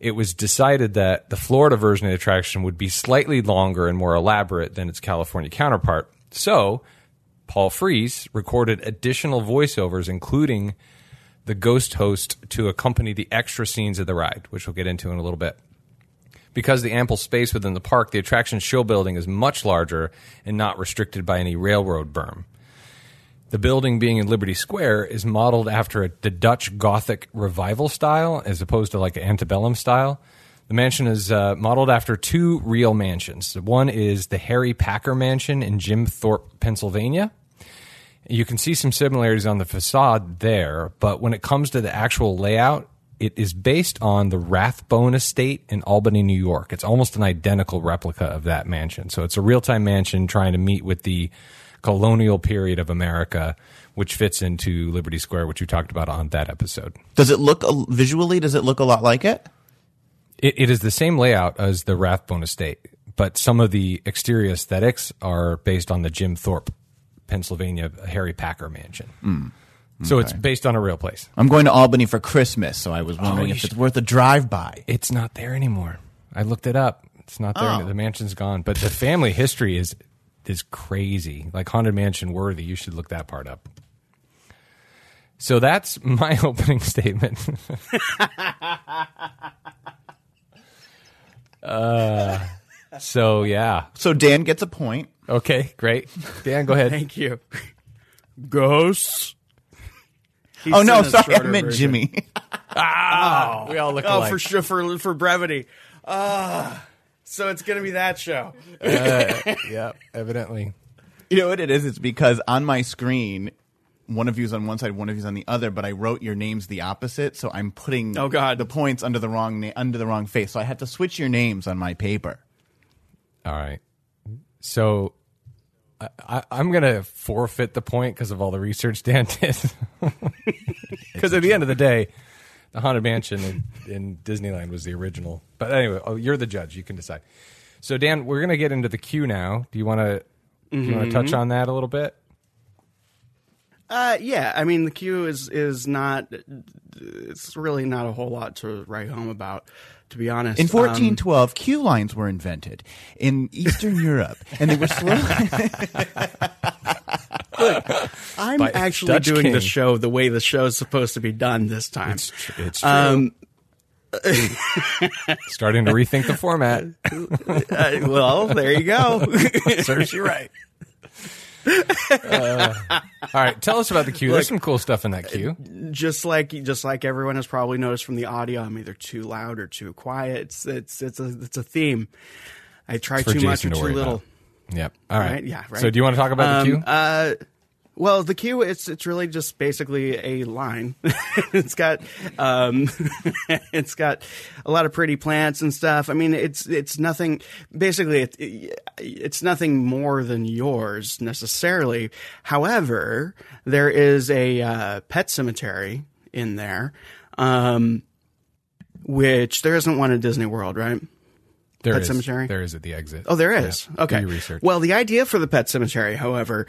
A: it was decided that the Florida version of the attraction would be slightly longer and more elaborate than its California counterpart. So Paul Frees recorded additional voiceovers, including the ghost host to accompany the extra scenes of the ride, which we'll get into in a little bit. Because the ample space within the park, the attraction show building is much larger and not restricted by any railroad berm. The building being in Liberty Square is modeled after a, the Dutch Gothic revival style as opposed to like an antebellum style. The mansion is uh, modeled after two real mansions. One is the Harry Packer Mansion in Jim Thorpe, Pennsylvania. You can see some similarities on the facade there, but when it comes to the actual layout, it is based on the Rathbone Estate in Albany, New York. It's almost an identical replica of that mansion. So it's a real time mansion trying to meet with the colonial period of America, which fits into Liberty Square, which you talked about on that episode.
B: Does it look uh, visually? Does it look a lot like it?
A: It, it is the same layout as the Rathbone Estate, but some of the exterior aesthetics are based on the Jim Thorpe, Pennsylvania Harry Packer Mansion. Hmm. So it's based on a real place.
B: I'm going to Albany for Christmas, so I was wondering
A: you
B: if
A: should-
B: it's worth a drive by.
A: It's not there anymore. I looked it up. It's not there.
B: Oh.
A: The mansion's gone. But the family history is is crazy. Like haunted mansion worthy. You should look that part up. So that's my opening statement. uh, so yeah.
B: So Dan gets a point.
A: Okay, great. Dan, go ahead.
C: Thank you. Ghosts. He
B: oh no,
C: sent
B: sorry, I meant
C: version.
B: Jimmy.
A: Ah, ah, we all look
C: Oh,
A: alike.
C: for sure, for for brevity. Ah, so it's gonna be that show.
A: Uh, yeah, evidently.
B: you know what it is? It's because on my screen, one of you's on one side, one of you's on the other, but I wrote your names the opposite, so I'm putting
C: Oh, God.
B: the points under the wrong na- under the wrong face. So I had to switch your names on my paper.
A: All right. So I, I, I'm going to forfeit the point because of all the research Dan did. Because at the end of the day, the Haunted Mansion in, in Disneyland was the original. But anyway, oh, you're the judge. You can decide. So Dan, we're going to get into the queue now. Do you want to? Do you want to touch on that a little bit?
C: Uh, yeah, I mean the queue is is not. It's really not a whole lot to write home about, to be honest.
B: In
C: Um,
B: 1412, queue lines were invented in Eastern Europe, and they were slowly.
C: I'm
A: by
C: actually
A: Dutch
C: doing the show the way the show is supposed to be done this time.
A: It's, tr- it's true.
C: Um,
A: Starting to rethink the format.
C: uh, well, there you go.
A: Serves you right. Uh, all right, tell us about the queue. There's some cool stuff in that queue.
C: just like just like everyone has probably noticed from the audio, I'm either too loud or too quiet. It's it's it's a it's a theme. I try too much or
A: to
C: too little.
A: about. Yep. All right.
C: Right, yeah, right.
A: So, do you want to talk about the
C: Um,
A: queue?
C: Uh, well, the queue it's it's really just basically a line. it's got um, it's got a lot of pretty plants and stuff. I mean, it's it's nothing. Basically, it, it's nothing more than yours necessarily. However, there is a uh, pet cemetery in there, um, which there isn't one at Disney World, right?
A: There
C: Pet
A: is.
C: Cemetery?
A: There is at the exit.
C: Oh, there is.
A: Yeah.
C: Okay.
A: Do research.
C: Well, the idea for the pet cemetery, however,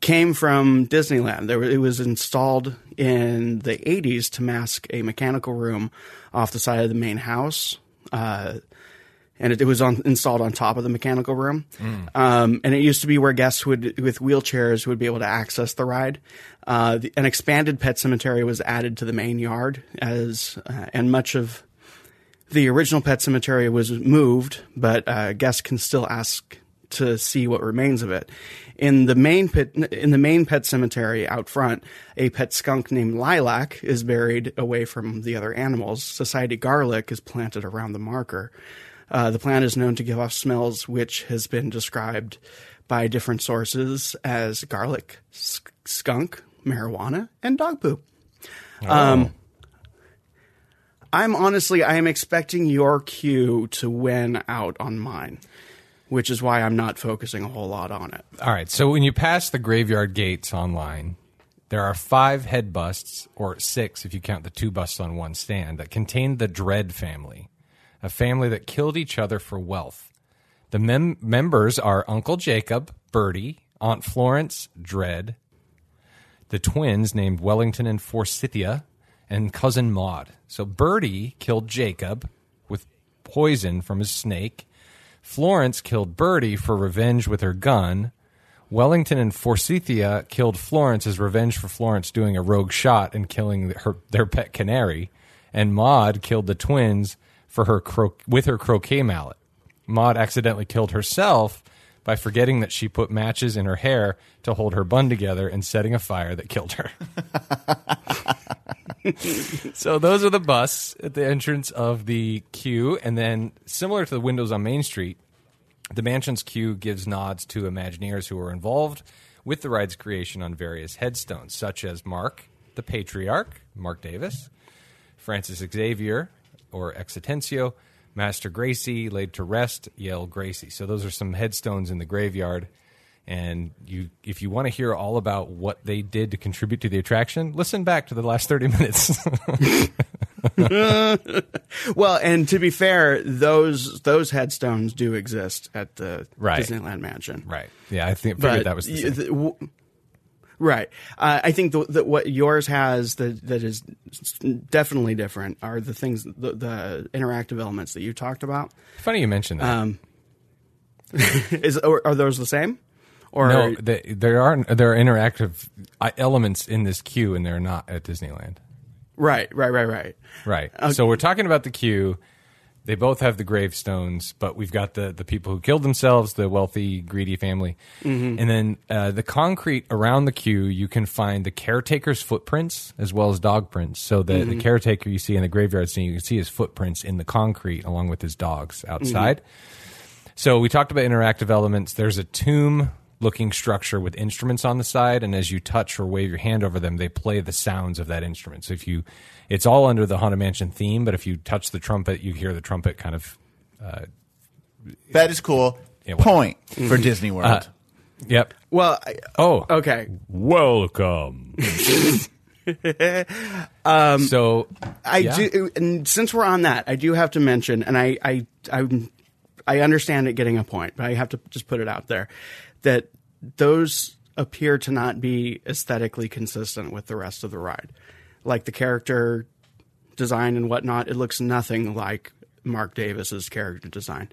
C: came from Disneyland. There, it was installed in the 80s to mask a mechanical room off the side of the main house. Uh, and it, it was on, installed on top of the mechanical room. Um, and it used to be where guests would, with wheelchairs, would be able to access the ride. Uh, the, an expanded pet cemetery was added to the main yard as, uh, and much of the original pet cemetery was moved, but uh, guests can still ask to see what remains of it. In the main pet, in the main pet cemetery out front, a pet skunk named Lilac is buried away from the other animals. Society garlic is planted around the marker. Uh, the plant is known to give off smells, which has been described by different sources as garlic, sk- skunk, marijuana, and dog poo. Um, I'm honestly, I am expecting your queue to win out on mine, which is why I'm not focusing a whole lot on it.
A: All right. So when you pass the graveyard gates online, there are five head busts, or six if you count the two busts on one stand, that contain the Dread family, a family that killed each other for wealth. The mem- members are Uncle Jacob, Bertie, Aunt Florence, Dread, the twins named Wellington and Forsythia, and cousin Maud. So Bertie killed Jacob with poison from his snake. Florence killed Bertie for revenge with her gun. Wellington and Forsythia killed Florence as revenge for Florence doing a rogue shot and killing her, their pet canary. And Maud killed the twins for her cro- with her croquet mallet. Maud accidentally killed herself by forgetting that she put matches in her hair to hold her bun together and setting a fire that killed her. so those are the busts at the entrance of the queue, and then similar to the windows on Main Street, the mansion's queue gives nods to Imagineers who were involved with the ride's creation on various headstones, such as Marc, the Patriarch, Marc Davis, Francis Xavier, or X Atencio, Master Gracey, laid to rest, Yale Gracey. So those are some headstones in the graveyard. And you, if you want to hear all about what they did to contribute to the attraction, listen back to the last thirty minutes.
C: Well, and to be fair, those those headstones do exist at the
A: Right.
C: Disneyland Mansion.
A: right? Yeah, I think figured that was the same.
C: Right. Uh, I think that what yours has that that is definitely different are the things the, the interactive elements that you talked about.
A: Funny you mentioned that.
C: Um, is are, are those the same? Or
A: no, they, there are there are interactive uh, elements in this queue, and they're not at Disneyland.
C: right, right, right, right.
A: Right. so we're talking about the queue. They both have the gravestones, but we've got the the people who killed themselves, the wealthy, greedy family, mm-hmm. and then uh, the concrete around the queue. You can find the caretaker's footprints as well as dog prints. So the the mm-hmm. caretaker you see in the graveyard scene, you can see his footprints in the concrete along with his dogs mm-hmm. outside. So we talked about interactive elements. There's a tomb looking structure with instruments on the side, and as you touch or wave your hand over them, they play the sounds of that instrument. So if you, it's all under the Haunted Mansion theme, but if you touch the trumpet, you hear the trumpet kind of.
B: Uh, that is cool.
A: Yeah, what-
B: Point mm-hmm. for Disney World.
A: Uh, yep.
C: Well, I,
A: Oh,
C: okay.
A: welcome. um, so
C: I
A: yeah.
C: do, and since we're on that, I do have to mention, and I, I, I, I understand it getting a point, but I have to just put it out there that those appear to not be aesthetically consistent with the rest of the ride. Like the character design and whatnot, it looks nothing like Marc Davis's character design.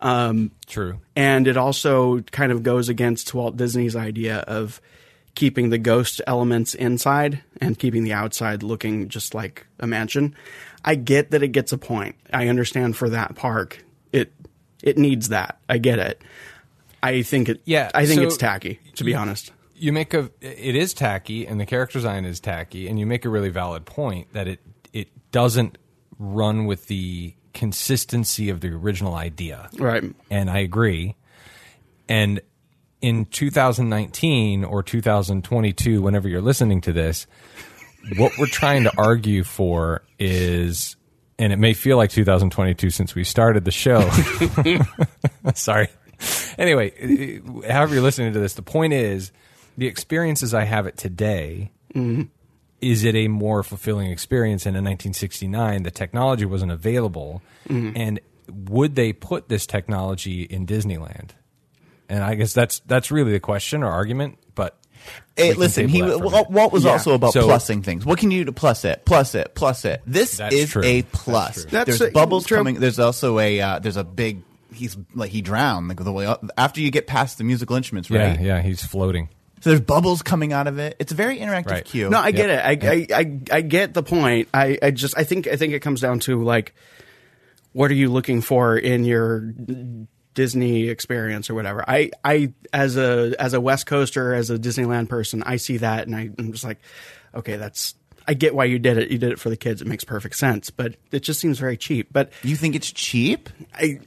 A: Um, true.
C: And it also kind of goes against Walt Disney's idea of keeping the ghost elements inside and keeping the outside looking just like a mansion. I get that it gets a point. I understand for that park, it it needs that. I get it. I think it.
A: Yeah,
C: I think
A: so-
C: it's tacky. To be honest,
A: you make a it is tacky and the character design is tacky and you make a really valid point that it it doesn't run with the consistency of the original idea
C: right?
A: and i agree and in 2019 or 2022 whenever you're listening to this what we're trying to argue for is and it may feel like 2022 since we started the show sorry anyway uh, however you're listening to this the point is the experiences i have it today is it a more fulfilling experience and in 1969 the technology wasn't available and would they put this technology in disneyland and i guess that's that's really the question or argument but we
B: Hey,
A: can
B: listen, he
A: table that for a
B: Walt. Walt was
C: Yeah.
B: also about
A: So-
B: plussing things. What can you do to plus it? Plus it, plus it. This
A: That's
B: is
A: true.
B: a plus.
C: That's
B: there's
C: a-
B: bubbles
C: true.
B: coming. There's also a uh, there's a big. He's like he drowned like the way after you get past the musical instruments,
A: yeah
B: right?
A: yeah he's floating
B: So there's bubbles coming out of it. It's a very interactive
A: Right.
B: queue.
C: No, I get it. I, I, I, I get the point. I, I just I think I think it comes down to like, what are you looking for in your Disney experience or whatever. I, I as a as a West Coaster, as a Disneyland person, I see that and I, I'm just like, okay, that's I get why you did it. You did it for the kids. It makes perfect sense, but it just seems very cheap. But
B: you think it's cheap?
C: I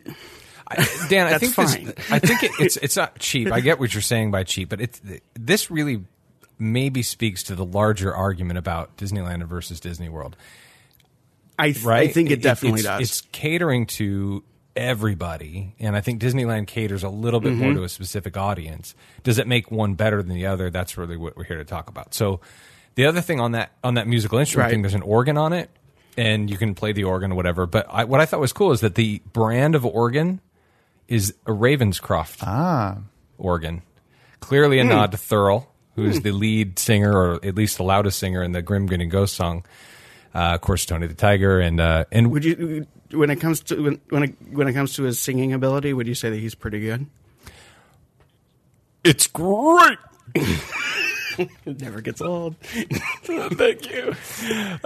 A: I, Dan, I think
C: fine.
A: This, I think it, it's it's not cheap. I get what you're saying by cheap, but it's this really maybe speaks to the larger argument about Disneyland versus Disney World,
C: I,
A: right?
C: I think it definitely
A: it's,
C: does.
A: It's catering to everybody, and I think Disneyland caters a little bit
C: Mm-hmm.
A: more to a specific audience. Does it make one better than the other? That's really what we're here to talk about. So, the other thing on that on that musical instrument
C: Right.
A: thing, there's an organ on it, and you can play the organ or whatever. But I, what I thought was cool is that the brand of organ is a Ravenscroft
B: Ah,
A: organ. Clearly a nod to Thurl, who's the lead singer, or at least the loudest singer in the Grim Grinning Ghost song. Uh, of course, Tony the Tiger, and uh, and
C: would you when it comes to when when it, when it comes to his singing ability, would you say that he's pretty good?
A: it's great.
C: It never gets old.
A: Thank you.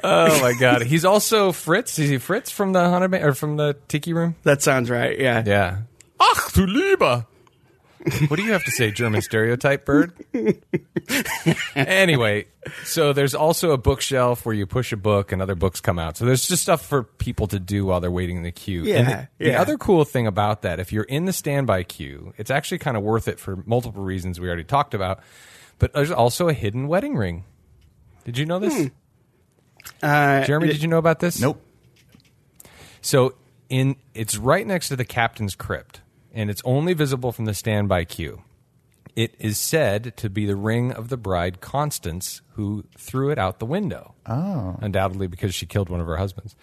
A: Oh my God, he's also Fritz. Is he Fritz from the haunted Ma- or from the Tiki Room?
C: That sounds right. Yeah.
A: Yeah. Ach du Liebe. What do you have to say, German stereotype bird? anyway, so there's also a bookshelf where you push a book and other books come out. So there's just stuff for people to do while they're waiting in the queue.
C: Yeah,
A: And the, the other cool thing about that, if you're in the standby queue, it's actually kind of worth it for multiple reasons we already talked about. But there's also a hidden wedding ring. Did you know this?
C: Uh,
A: Jeremy, did you know about this?
B: nope.
A: So in it's right next to the captain's crypt, and it's only visible from the standby queue. It is said to be the ring of the bride Constance who threw it out the window. Oh. Undoubtedly because she killed one of her husbands.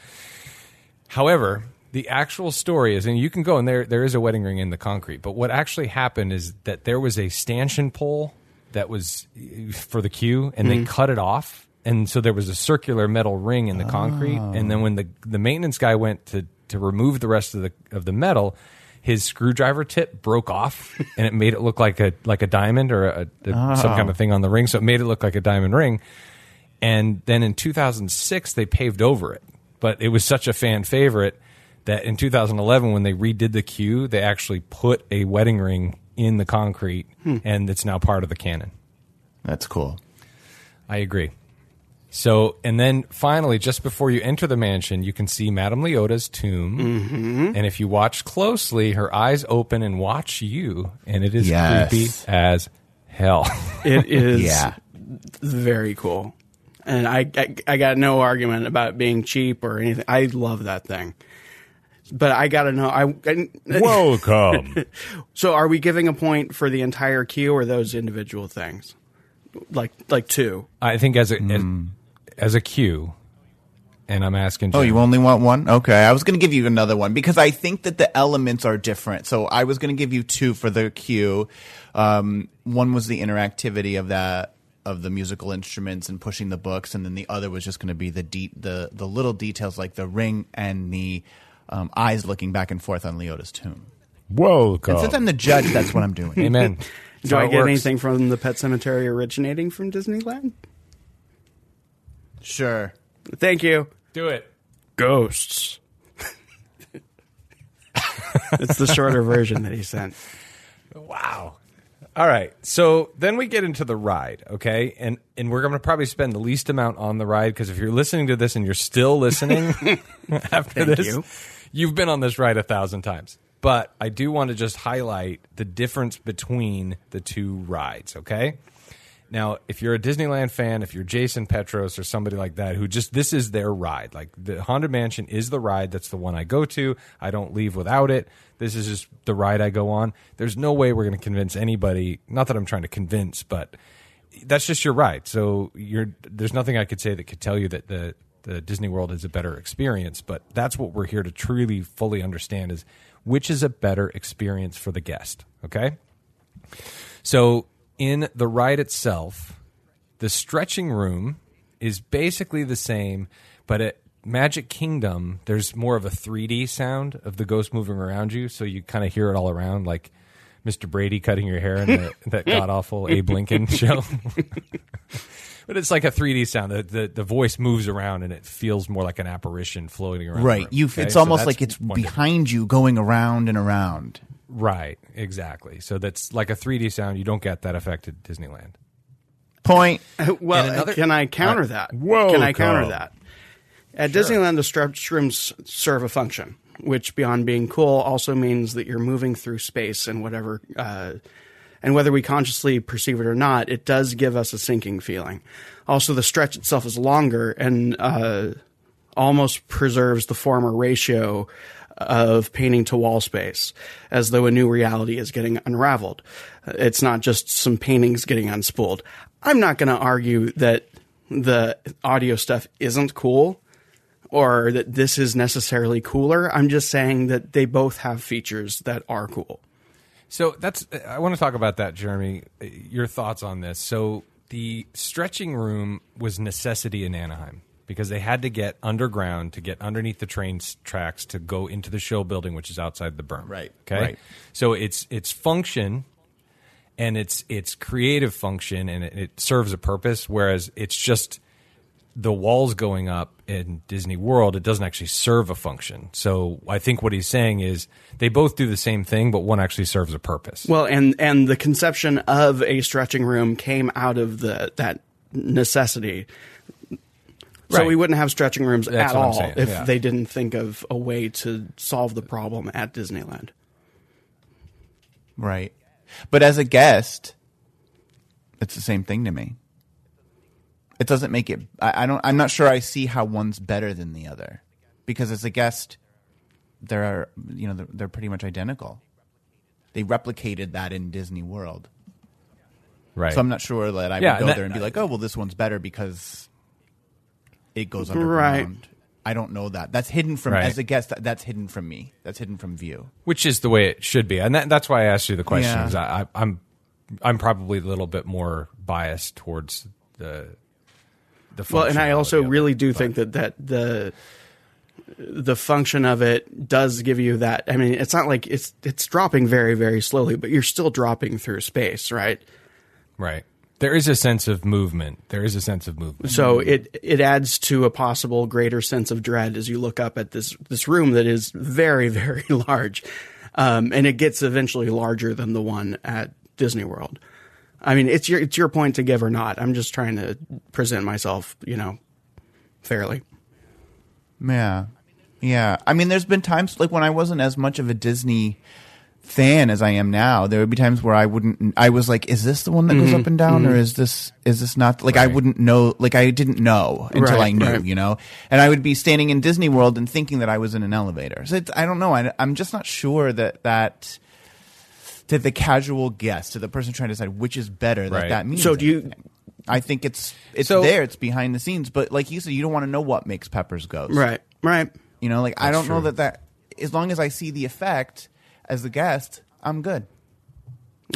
A: However, the actual story is, and you can go and there there is a wedding ring in the concrete, but what actually happened is that there was a stanchion pole that was uh, for the queue, and they cut it off, and so there was a circular metal ring in the concrete, and then when the the maintenance guy went to to remove the rest of the of the metal. His screwdriver tip broke off, and it made it look like a like a diamond or a, a, oh. some kind of thing on the ring. So it made it look like a diamond ring. And then in 2006, they paved over it. But it was such a fan favorite that in 2011, when they redid the queue, they actually put a wedding ring in the concrete, hmm. and it's now part of the canon.
B: That's cool.
A: I agree. So, and then finally, just before you enter the mansion, you can see Madame Leota's tomb. Mm-hmm. And if you watch closely, her eyes open and watch you, and it is
B: Yes.
A: creepy as hell.
C: It is
B: Yeah.
C: very cool. And I, I I got no argument about it being cheap or anything. I love that thing. But I got to know I, I
A: Welcome.
C: So are we giving a point for the entire queue or those individual things? Like like two.
A: I think as a as, as a queue, and I'm asking.
B: Oh, you only want one? Okay. I was going to give you another one because I think that the elements are different. So I was going to give you two for the queue. Um, one was the interactivity of that of the musical instruments and pushing the books, and then the other was just going to be the de- the the little details like the ring and the um, eyes looking back and forth on Leota's tomb.
A: Whoa!
B: And since I'm the judge, that's what I'm doing.
A: Amen.
C: Do I get
A: works.
C: anything from the Pet Cemetery originating from Disneyland?
B: Sure.
C: Thank you.
A: Do it.
C: Ghosts. it's the shorter version that he sent.
A: Wow. All right. So then we get into the ride, okay? And and we're going to probably spend the least amount on the ride because if you're listening to this and you're still listening after
C: Thank
A: this,
C: you.
A: you've been on this ride a thousand times. But I do want to just highlight the difference between the two rides, okay? Now, if you're a Disneyland fan, if you're Jason Petros or somebody like that, who just this is their ride, like the Haunted Mansion is the ride. That's the one I go to. I don't leave without it. This is just the ride I go on. There's no way we're going to convince anybody. Not that I'm trying to convince, but that's just your ride. So there's nothing I could say that could tell you that the the Disney World is a better experience. But that's what we're here to truly fully understand is which is a better experience for the guest. Okay. So in the ride itself, the stretching room is basically the same, but at Magic Kingdom, there's more of a 3D sound of the ghost moving around you, so you kind of hear it all around, like Mr. Brady cutting your hair in the, that god awful Abe Lincoln show. but it's like a 3D sound. The, the the voice moves around and it feels more like an apparition floating around.
B: Right.
A: room,
B: You.
A: okay?
B: It's almost like it's
A: difference.
B: behind you, going around and around.
A: Right, exactly. So that's like a 3D sound. You don't get that effect at Disneyland.
B: Point.
C: Well,
A: another-
C: can I counter
A: Uh,
C: that?
A: whoa,
C: can I counter
A: Carl.
C: that? At Disneyland, the stretch rooms serve a function, which beyond being cool also means that you're moving through space and whatever, uh, and whether we consciously perceive it or not, it does give us a sinking feeling. Also, the stretch itself is longer and uh, almost preserves the former ratio of painting to wall space, as though a new reality is getting unraveled. It's not just some paintings getting unspooled. I'm not going to argue that the audio stuff isn't cool or that this is necessarily cooler. I'm just saying that they both have features that are cool.
A: So that's I want to talk about that, Jeremy. Your thoughts on this? So the stretching room was necessity in Anaheim because they had to get underground to get underneath the train tracks to go into the show building, which is outside the berm.
B: Right,
A: Okay.
B: right.
A: So it's it's function and it's it's creative function and it, it serves a purpose, whereas it's just the walls going up in Disney World, it doesn't actually serve a function. So I think what he's saying is they both do the same thing, but one actually serves a purpose.
C: Well, and and the conception of a stretching room came out of the that necessity. So
A: Right.
C: we wouldn't have stretching rooms
A: That's
C: at all if
A: yeah.
C: they didn't think of a way to solve the problem at Disneyland.
B: Right. But as a guest, it's the same thing to me. It doesn't make it. I, I don't. I'm not sure. I see how one's better than the other, because as a guest, there are you know they're, they're pretty much identical. They replicated that in Disney World,
A: right.
B: so I'm not sure that I
A: Yeah,
B: would go
A: that-
B: there and be like, oh well, this one's better because it goes underground.
C: Right.
B: I don't know that. That's hidden from
A: Right.
B: as a guest. That, that's hidden from me. That's hidden from view.
A: which is the way it should be, and that, that's why I asked you the question.
B: Yeah.
A: I, I, I'm I'm probably a little bit more biased towards the the.
C: Well, and I also really
A: it,
C: do
A: but-
C: think that that the the function of it does give you that. I mean, it's not like it's it's dropping very very slowly, but you're still dropping through space, right?
A: right. There is a sense of movement. There is a sense of movement.
C: So it it adds to a possible greater sense of dread as you look up at this this room that is very very large, um, and it gets eventually larger than the one at Disney World. I mean, it's your it's your point to give or not. I'm just trying to present myself, you know, fairly.
B: Yeah. Yeah. I mean, there's been times like when I wasn't as much of a Disney fan as I am now, there would be times where I wouldn't I was like, is this the one that goes mm-hmm. up and down or mm-hmm. is this is this not like I wouldn't know like I didn't know until
C: Right,
B: I knew,
C: right.
B: you know? And I would be standing in Disney World and thinking that I was in an elevator. So it's, I don't know. I, I'm just not sure that that to the casual guest, to the person trying to decide which is better, that
A: Right.
B: that means.
C: So do you-
B: I think it's it's
A: So-
B: there, it's behind the scenes, but like you said, you don't want to know what makes peppers ghost.
C: Right, right.
B: You know, like I don't know that that as long as I see the effect as the guest, I'm good.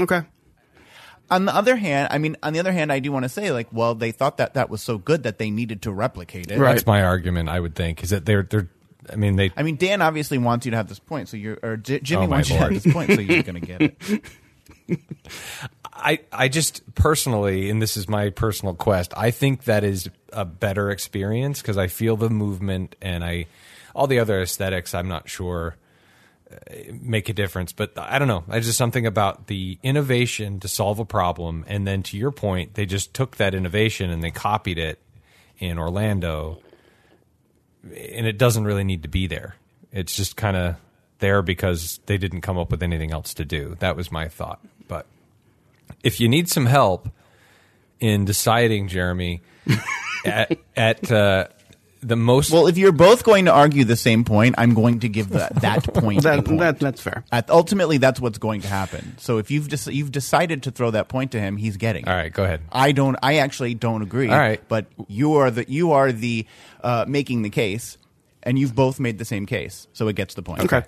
C: Okay.
B: On the other hand, I mean, on the other hand, I do want to say, like, well, they thought that that was so good that they needed to replicate it.
C: Right.
A: That's my argument. I would think is that they're they're. I mean, they.
B: I mean, Dan obviously wants you to have this point, so you're, or J- Jimmy
A: Oh, my
B: wants you to
A: Lord.
B: have this point, so you're going to get it.
A: I, I just personally, and this is my personal quest, I think that is a better experience because I feel the movement and I, all the other aesthetics, I'm not sure make a difference. But I don't know. It's just something about the innovation to solve a problem, and then to your point, they just took that innovation and they copied it in Orlando, and it doesn't really need to be there. It's just kind of there because they didn't come up with anything else to do. That was my thought. But if you need some help in deciding, Jeremy, at, at uh, the most
B: Well, if you're both going to argue the same point, I'm going to give that that point.
C: That,
B: point.
C: that, that's fair.
B: At- ultimately, that's what's going to happen. So if you've just you've decided to throw that point to him, he's getting. it.
A: All right, go ahead.
B: I don't. I actually don't agree.
A: All right.
B: but you are the you are the uh, making the case, and you've both made the same case, so it gets the point.
C: Okay.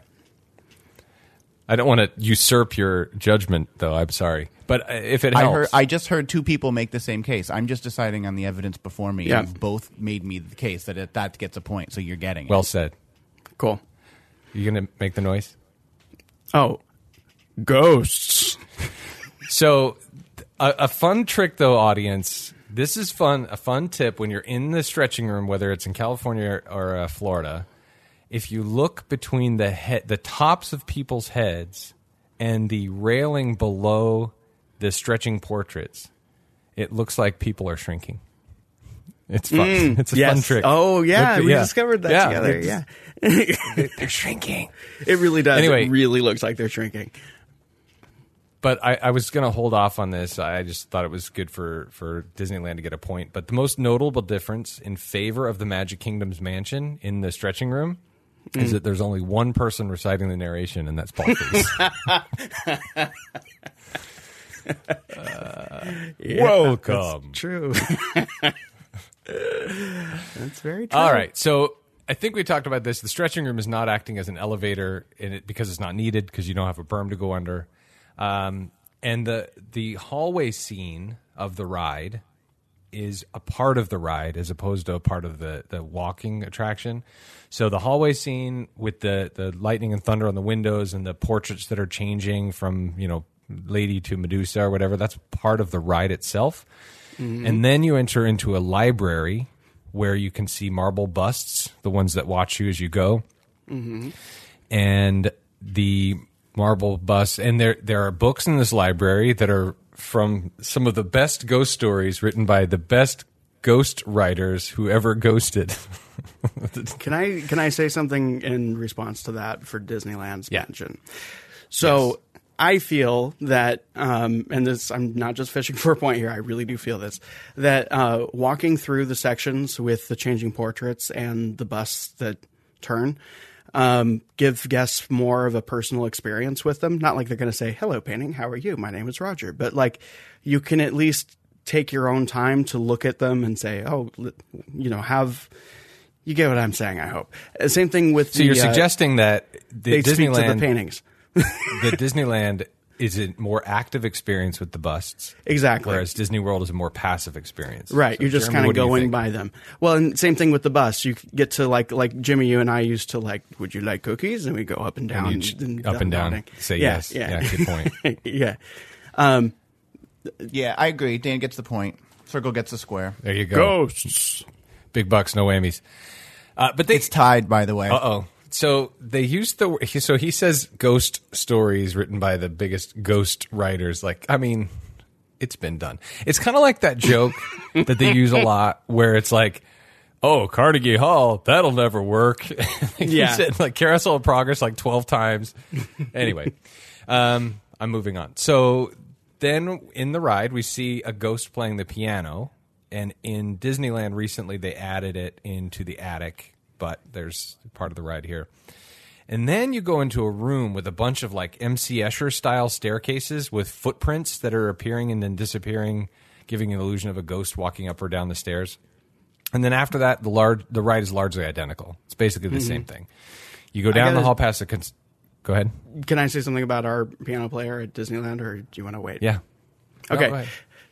A: I don't want to usurp your judgment, though. I'm sorry, but uh, if it
B: I
A: helps,
B: heard. I just heard two people make the same case. I'm just deciding on the evidence before me.
C: Yeah.
B: You've both made me the case that it, that gets a point, so you're getting it.
A: well said.
C: Cool.
A: You gonna make the noise?
C: Oh, ghosts.
A: So, a, a fun trick, though, audience. This is fun. A fun tip when you're in the stretching room, whether it's in California or uh, Florida. If you look between the head, the tops of people's heads, and the railing below the stretching portraits, it looks like people are shrinking. It's fun. Mm. it's a
C: yes.
A: fun trick.
C: Oh yeah,
A: Look-
C: we discovered that
A: Yeah,
C: together. Yeah,
A: they're shrinking.
C: it really does.
A: Anyway.
C: it really looks like they're shrinking.
A: but I, I was going to hold off on this. I just thought it was good for, for Disneyland to get a point. But the most notable difference in favor of the Magic Kingdom's mansion in the stretching room is mm. that there's only one person reciting the narration, and that's Paul Frees. Welcome.
C: True. That's very true.
A: All right. So I think we talked about this. The stretching room is not acting as an elevator in it because it's not needed because you don't have a berm to go under. Um, and the the hallway scene of the ride is a part of the ride as opposed to a part of the the walking attraction. So the hallway scene with the the lightning and thunder on the windows and the portraits that are changing from you know lady to Medusa or whatever that's part of the ride itself. Mm-hmm. And then you enter into a library where you can see marble busts, the ones that watch you as you go. Mm-hmm. And the marble busts, and there there are books in this library that are from some of the best ghost stories written by the best ghost writers who ever ghosted.
C: Can I can I say something in response to that for Disneyland's
A: Yeah.
C: mention? So I feel that, um, and this I'm not just fishing for a point here. I really do feel this that uh, walking through the sections with the changing portraits and the busts that turn. Um, give guests more of a personal experience with them. Not like they're going to say, "Hello, painting. How are you? My name is Roger." But like, you can at least take your own time to look at them and say, "Oh, you know, have." You get what I'm saying. I hope. Uh, Same thing with
A: so
C: the,
A: you're
C: uh,
A: suggesting that the
C: they speak to the paintings.
A: the Disneyland is a more active experience with the busts.
C: Exactly.
A: Whereas Disney World is a more passive experience.
C: Right,
A: So,
C: you're just kind of
A: what do you
C: going by them. Well, and same thing with the bus. You get to like like Jimmy, you and I used to like. Would you like cookies? And we go up and down,
A: you ch-
C: and
A: up and down,
C: nodding.
A: say
C: yeah,
A: yes.
C: Yeah,
A: Yeah, good point.
C: yeah. Um,
B: Yeah, I agree. Dan gets the point. Circle gets the square.
A: There you go.
C: ghosts.
A: Big bucks, no whammies. Uh, but they.
B: It's tied, by the way.
A: Uh oh. So they used the. he- So he says ghost stories written by the biggest ghost writers. Like, I mean, it's been done. It's kind of like that joke that they use a lot where it's like, oh, Carnegie Hall, that'll never work. Use
C: Yeah.
A: it, like Carousel of Progress like 12 times. anyway, um, I'm moving on. So then in the ride, we see a ghost playing the piano. And in Disneyland recently, they added it into the attic, but there's part of the ride here. And then you go into a room with a bunch of like MC Escher style staircases with footprints that are appearing and then disappearing, giving an illusion of a ghost walking up or down the stairs. And then after that, the large the ride is largely identical. It's basically the mm-hmm. same thing. You go down the hall past the. Cons- go ahead.
C: Can I say something about our piano player at Disneyland, or do you want to wait?
A: Yeah.
C: Okay.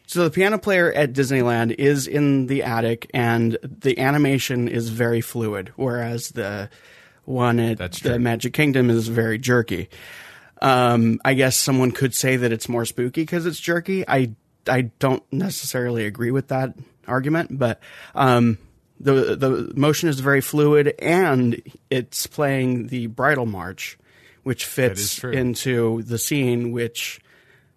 C: So the piano player at Disneyland is in the attic, and the animation is very fluid, whereas the one at
A: That's
C: the
A: true.
C: Magic Kingdom is very jerky. Um, I guess someone could say that it's more spooky because it's jerky. I I don't necessarily agree with that argument, but um, the the motion is very fluid, and it's playing the bridal march, which fits into the scene which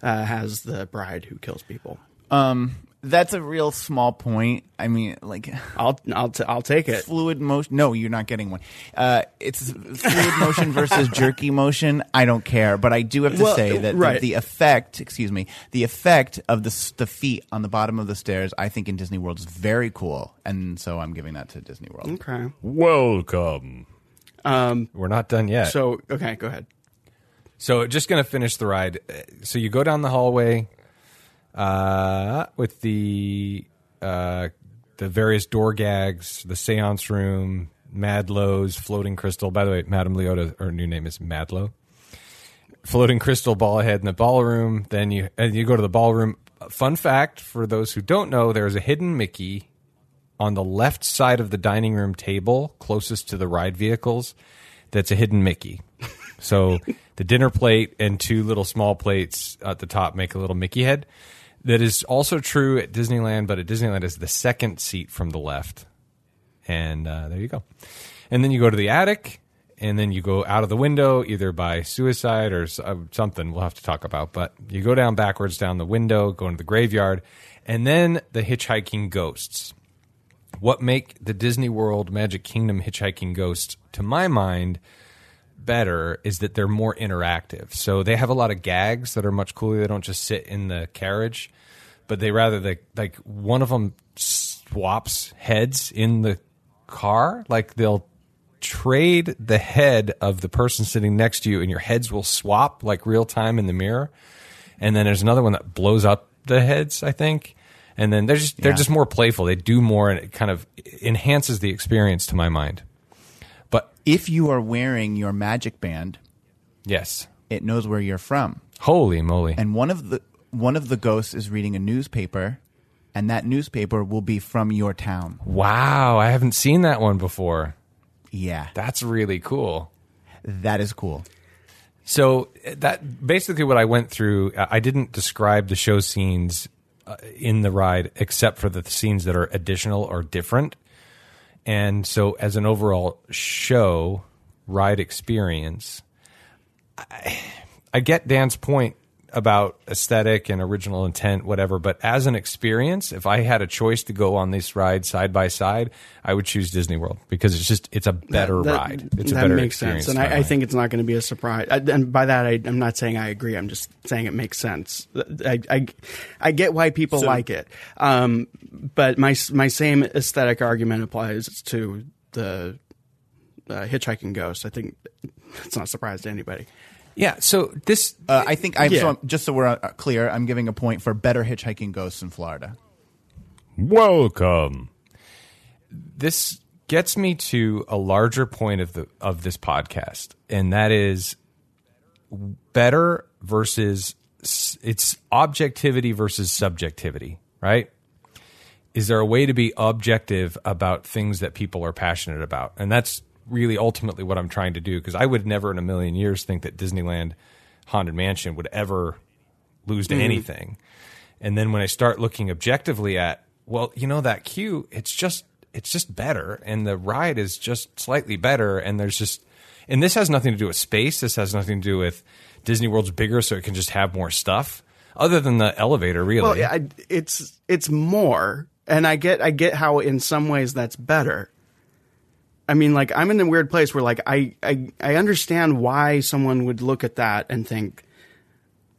C: uh, has the bride who kills people.
B: Um, that's a real small point. I mean, like
C: I'll I'll t- I'll take it.
B: fluid motion. No, you're not getting one. Uh, it's fluid motion versus jerky motion. I don't care, but I do have to
C: Well,
B: say that
C: right.
B: the, the effect, excuse me, the effect of the the feet on the bottom of the stairs, I think in Disney World is very cool, and so I'm giving that to Disney World.
C: Okay.
A: Welcome.
C: Um.
A: We're not done yet.
C: So okay, go ahead.
A: So just going to finish the ride. Uh, So you go down the hallway uh, with the uh, the various door gags, the seance room, Madlow's floating crystal. By the way, Madame Leota, her new name is Madlow. Floating crystal ball head in the ballroom. Then you and you go to the ballroom. Fun fact for those who don't know, there is a hidden Mickey on the left side of the dining room table closest to the ride vehicles. That's a hidden Mickey. So the dinner plate and two little small plates at the top make a little Mickey head. That is also true at Disneyland, but at Disneyland is the second seat from the left. And uh, there you go. And then you go to the attic, and then you go out of the window either by suicide or uh, something we'll have to talk about. But you go down backwards down the window, go into the graveyard, and then the hitchhiking ghosts what make the Disney World Magic Kingdom hitchhiking ghosts, to my mind, better is that they're more interactive. So they have a lot of gags that are much cooler. They don't just sit in the carriage, but they rather they like one of them swaps heads in the car. Like they'll trade the head of the person sitting next to you, and your heads will swap like real time in the mirror. And then there's another one that blows up the heads, I think. And then they're just they're
B: Yeah.
A: just more playful. They do more, and it kind of enhances the experience to my mind. But
B: If you are wearing your magic band,
A: yes,
B: it knows where you're from,
A: holy moly!
B: and one of the one of the ghosts is reading a newspaper, and that newspaper will be from your town.
A: wow, I haven't seen that one before.
B: Yeah,
A: That's really cool.
B: that is cool.
A: So that basically what I went through. I didn't describe the show scenes uh, in the ride except for the scenes that are additional or different. And so, as an overall show ride experience, I, I get Dan's point about aesthetic and original intent, whatever. But as an experience, if I had a choice to go on this ride side by side, I would choose Disney World because it's just it's a better
C: That-
A: ride. It's a
C: that
A: better
C: makes
A: experience.
C: sense, and I, I think it's not going to be a surprise. I, and by that, I, I'm not saying I agree. I'm just saying it makes sense. I, I, I get why people like it, um, but my my same aesthetic argument applies to the uh, hitchhiking ghost. I think it's not a surprise to anybody.
A: Yeah. So this,
B: Uh, I think I'm
C: Yeah.
B: so, just so we're uh, clear. I'm giving a point for better hitchhiking ghosts in Florida.
A: welcome. This gets me to a larger point of the of this podcast, and that is better versus it's objectivity versus subjectivity, right? Is there a way to be objective about things that people are passionate about? And that's really ultimately what I'm trying to do because I would never in a million years think that Disneyland Haunted Mansion would ever lose to mm. anything. And then when I start looking objectively at, well, you know that queue, it's just it's just better and the ride is just slightly better and there's just and this has nothing to do with space, this has nothing to do with Disney World's bigger so it can just have more stuff other than the elevator really.
C: Well, yeah, I, it's it's more, and I get I get how in some ways that's better. I mean, like I'm in a weird place where like I I I understand why someone would look at that and think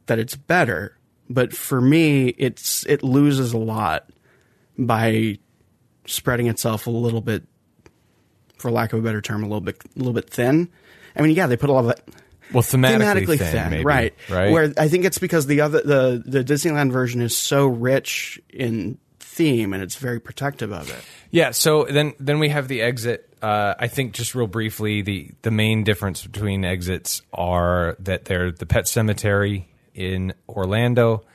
C: that it's better, but for me, it's it loses a lot by spreading itself a little bit, for lack of a better term, a little bit a little bit thin. I mean, yeah, they put a lot of it
A: well, thematically, thin, maybe,
C: right?
A: Right.
C: Where I think it's because the other the the Disneyland version is so rich in theme and it's very protective of it.
A: Yeah. So then, then we have the exit. Uh, I think just real briefly, the the main difference between exits are that they're the Pet Cemetery in Orlando.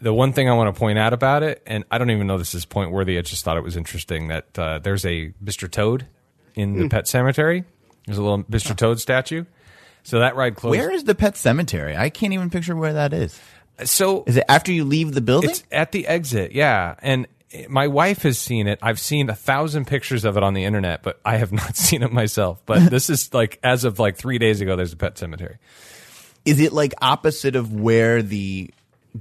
A: The one thing I want to point out about it, and I don't even know this is point worthy. I just thought it was interesting that uh, there's a Mr. Toad in the Pet Cemetery. There's a little Mr. Toad statue. So that ride closed.
B: Where is the pet cemetery? I can't even picture where that is.
A: So
B: Is it after you leave the building?
A: It's at the exit, yeah. And my wife has seen it. I've seen a thousand pictures of it on the internet, but I have not seen it myself. But this is like as of like three days ago. There's a pet cemetery.
B: Is it like opposite of where the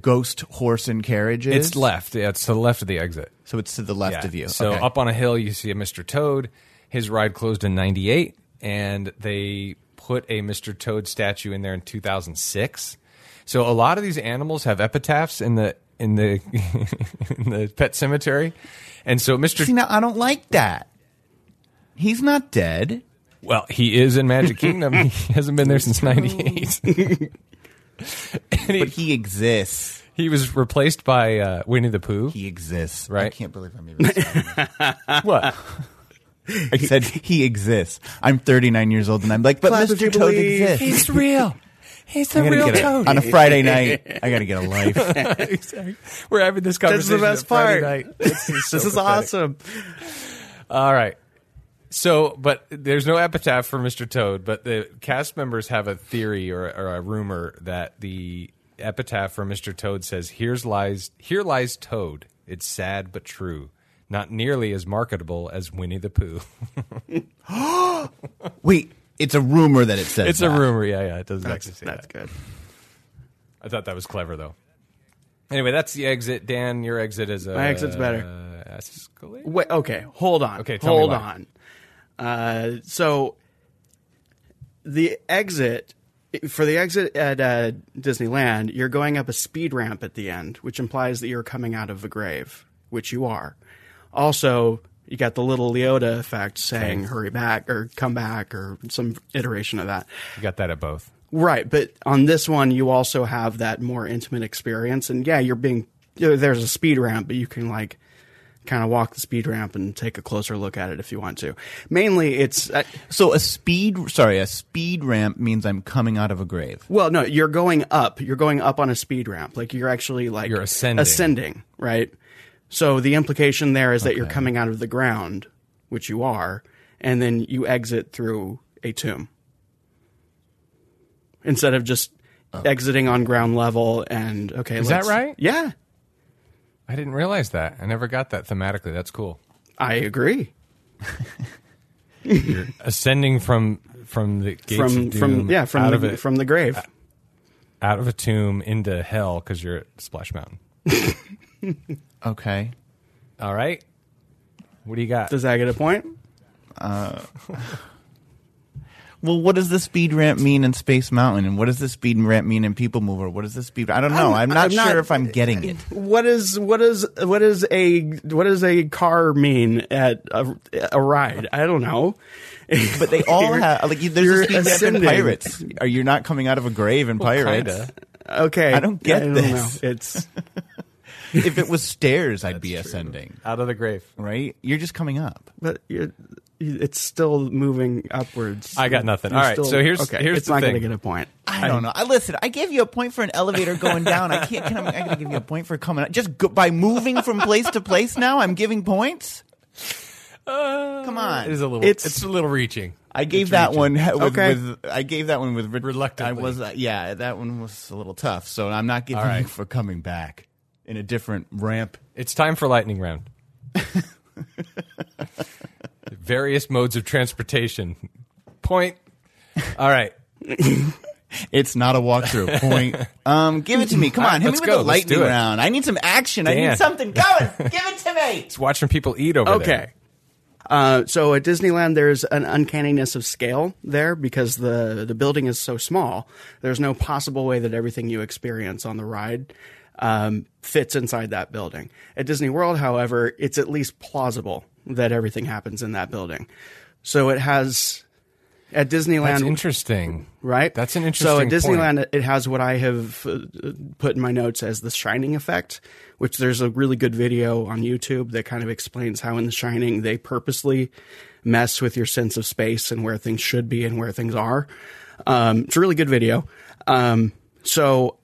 B: ghost horse and carriage is?
A: It's left. Yeah, it's to the left of the exit.
B: So it's to the left
A: Yeah.
B: of you.
A: So
B: Okay.
A: up on a hill, you see a Mr. Toad. His ride closed in '98, and they put a Mr. Toad statue in there in 2006. So a lot of these animals have epitaphs in the in the in the pet cemetery, and so Mr.
B: See, now I don't like that. He's not dead.
A: Well, he is in Magic Kingdom. he hasn't been there since '98.
B: But he exists.
A: he was replaced by uh, Winnie the Pooh.
B: He exists.
A: right?
B: I can't believe I'm even saying that.
A: what?
B: I said he exists. I'm 39 years old and I'm like, but Mr. Toad exists.
A: He's real. He's the real
B: get a-
A: Toad.
B: on a Friday night. I gotta get a life.
A: We're having this
C: That's
A: conversation.
C: the best
A: at Friday
C: part.
A: night. This is, so
C: This is
A: pathetic.
C: awesome.
A: All right. So, but there's no epitaph for Mr. Toad, but the cast members have a theory or, or a rumor that the epitaph for Mr. Toad says, "Here's lies, here lies Toad. It's sad but true. Not nearly as marketable as Winnie the Pooh."
B: Wait, it's a rumor that it says
A: it's a rumor. Yeah, yeah. It doesn't
C: That's,
A: actually say
C: that's
A: that.
C: good.
A: I thought that was clever though. Anyway, that's the exit. Dan, your exit is a
C: My exit's better.
A: Uh, escalator?
C: Wait, okay, hold on.
A: Okay, tell
C: hold
A: why.
C: on. Uh, so the exit for the exit at uh, Disneyland, you're going up a speed ramp at the end, which implies that you're coming out of a grave, which you are. Also, you got the little Leota effect saying "hurry back" or "come back" or some iteration of that.
A: You got that at both.
C: Right, but on this one, you also have that more intimate experience, and yeah, you're being there's a speed ramp, but you can like kind of walk the speed ramp and take a closer look at it if you want to. Mainly, it's uh,
B: So a speed, sorry, a speed ramp means I'm coming out of a grave.
C: well, no, you're going up. You're going up on a speed ramp, like you're actually like
A: You're ascending.
C: ascending, right? So the implication there is that you're coming out of the ground, which you are, and then you exit through a tomb instead of just oh. exiting on ground level and okay.
A: Is that right?
C: Yeah,
A: I didn't realize that. I never got that thematically. That's cool.
C: I agree.
A: You're ascending from from the gates
C: From from yeah from the,
A: it,
C: from the grave.
A: out of a tomb into hell because you're at Splash Mountain.
B: Okay.
A: All right. What do you got?
C: Does that get a point?
B: Uh, Well, what does the speed ramp mean in Space Mountain, and what does the speed ramp mean in People Mover? What does the speed? I don't know. I'm, not
C: I'm
B: sure
C: not-
B: if I'm getting it.
C: What is what is what is a what does a car mean at a, a ride? I don't know.
B: But they all have like there's
C: you're
B: a speed ramp in
C: ascending.
B: Pirates. Are you not coming out of a grave in Pirates?
A: kinda.
C: Okay,
B: I don't get
C: I don't
B: this.
C: Know. It's
B: if it was stairs, I'd be ascending.
A: Out of the grave.
B: Right? You're just coming up.
C: but you're, it's still moving upwards.
A: I got nothing.
C: You're
A: All right, so here's-
C: okay.
A: here's
C: it's
A: the
C: not going to get a point.
B: I don't know. I listen. I gave you a point for an elevator going down. I can't. Can I, I gotta give you a point for coming. up. Just go, by moving from place to place. Now I'm giving points. Come on.
A: It is a little.
C: It's-
A: It's, a little reaching.
B: I gave that one with,
C: Okay.
B: with I gave that one with re-
A: Reluctantly.
B: I was uh, yeah, that one was a little tough. So I'm not giving
A: All right.
B: you for coming back in a different ramp.
A: It's time for lightning round. Various modes of transportation. Point. All right.
B: It's not a walkthrough. Point. Um, give it to me. Come on,
A: right,
B: hit me
A: let's
B: with
A: go.
B: the
A: Let's
B: lightning
A: do it.
B: round. I need some action. I
A: Dan.
B: need something going. give it to me.
A: It's watching people eat over there.
C: Okay. Uh, so at Disneyland, there's an uncanniness of scale there because the the building is so small. There's no possible way that everything you experience on the ride um, fits inside that building. At Disney World, however, it's at least plausible that everything happens in that building. So it has at Disneyland.
A: That's interesting.
C: right?
A: That's an interesting.
C: So at Disneyland, it has what I have uh, put in my notes as the Shining effect, which there's a really good video on YouTube that kind of explains how in The Shining they purposely mess with your sense of space and where things should be and where things are. Um, it's a really good video. Um, so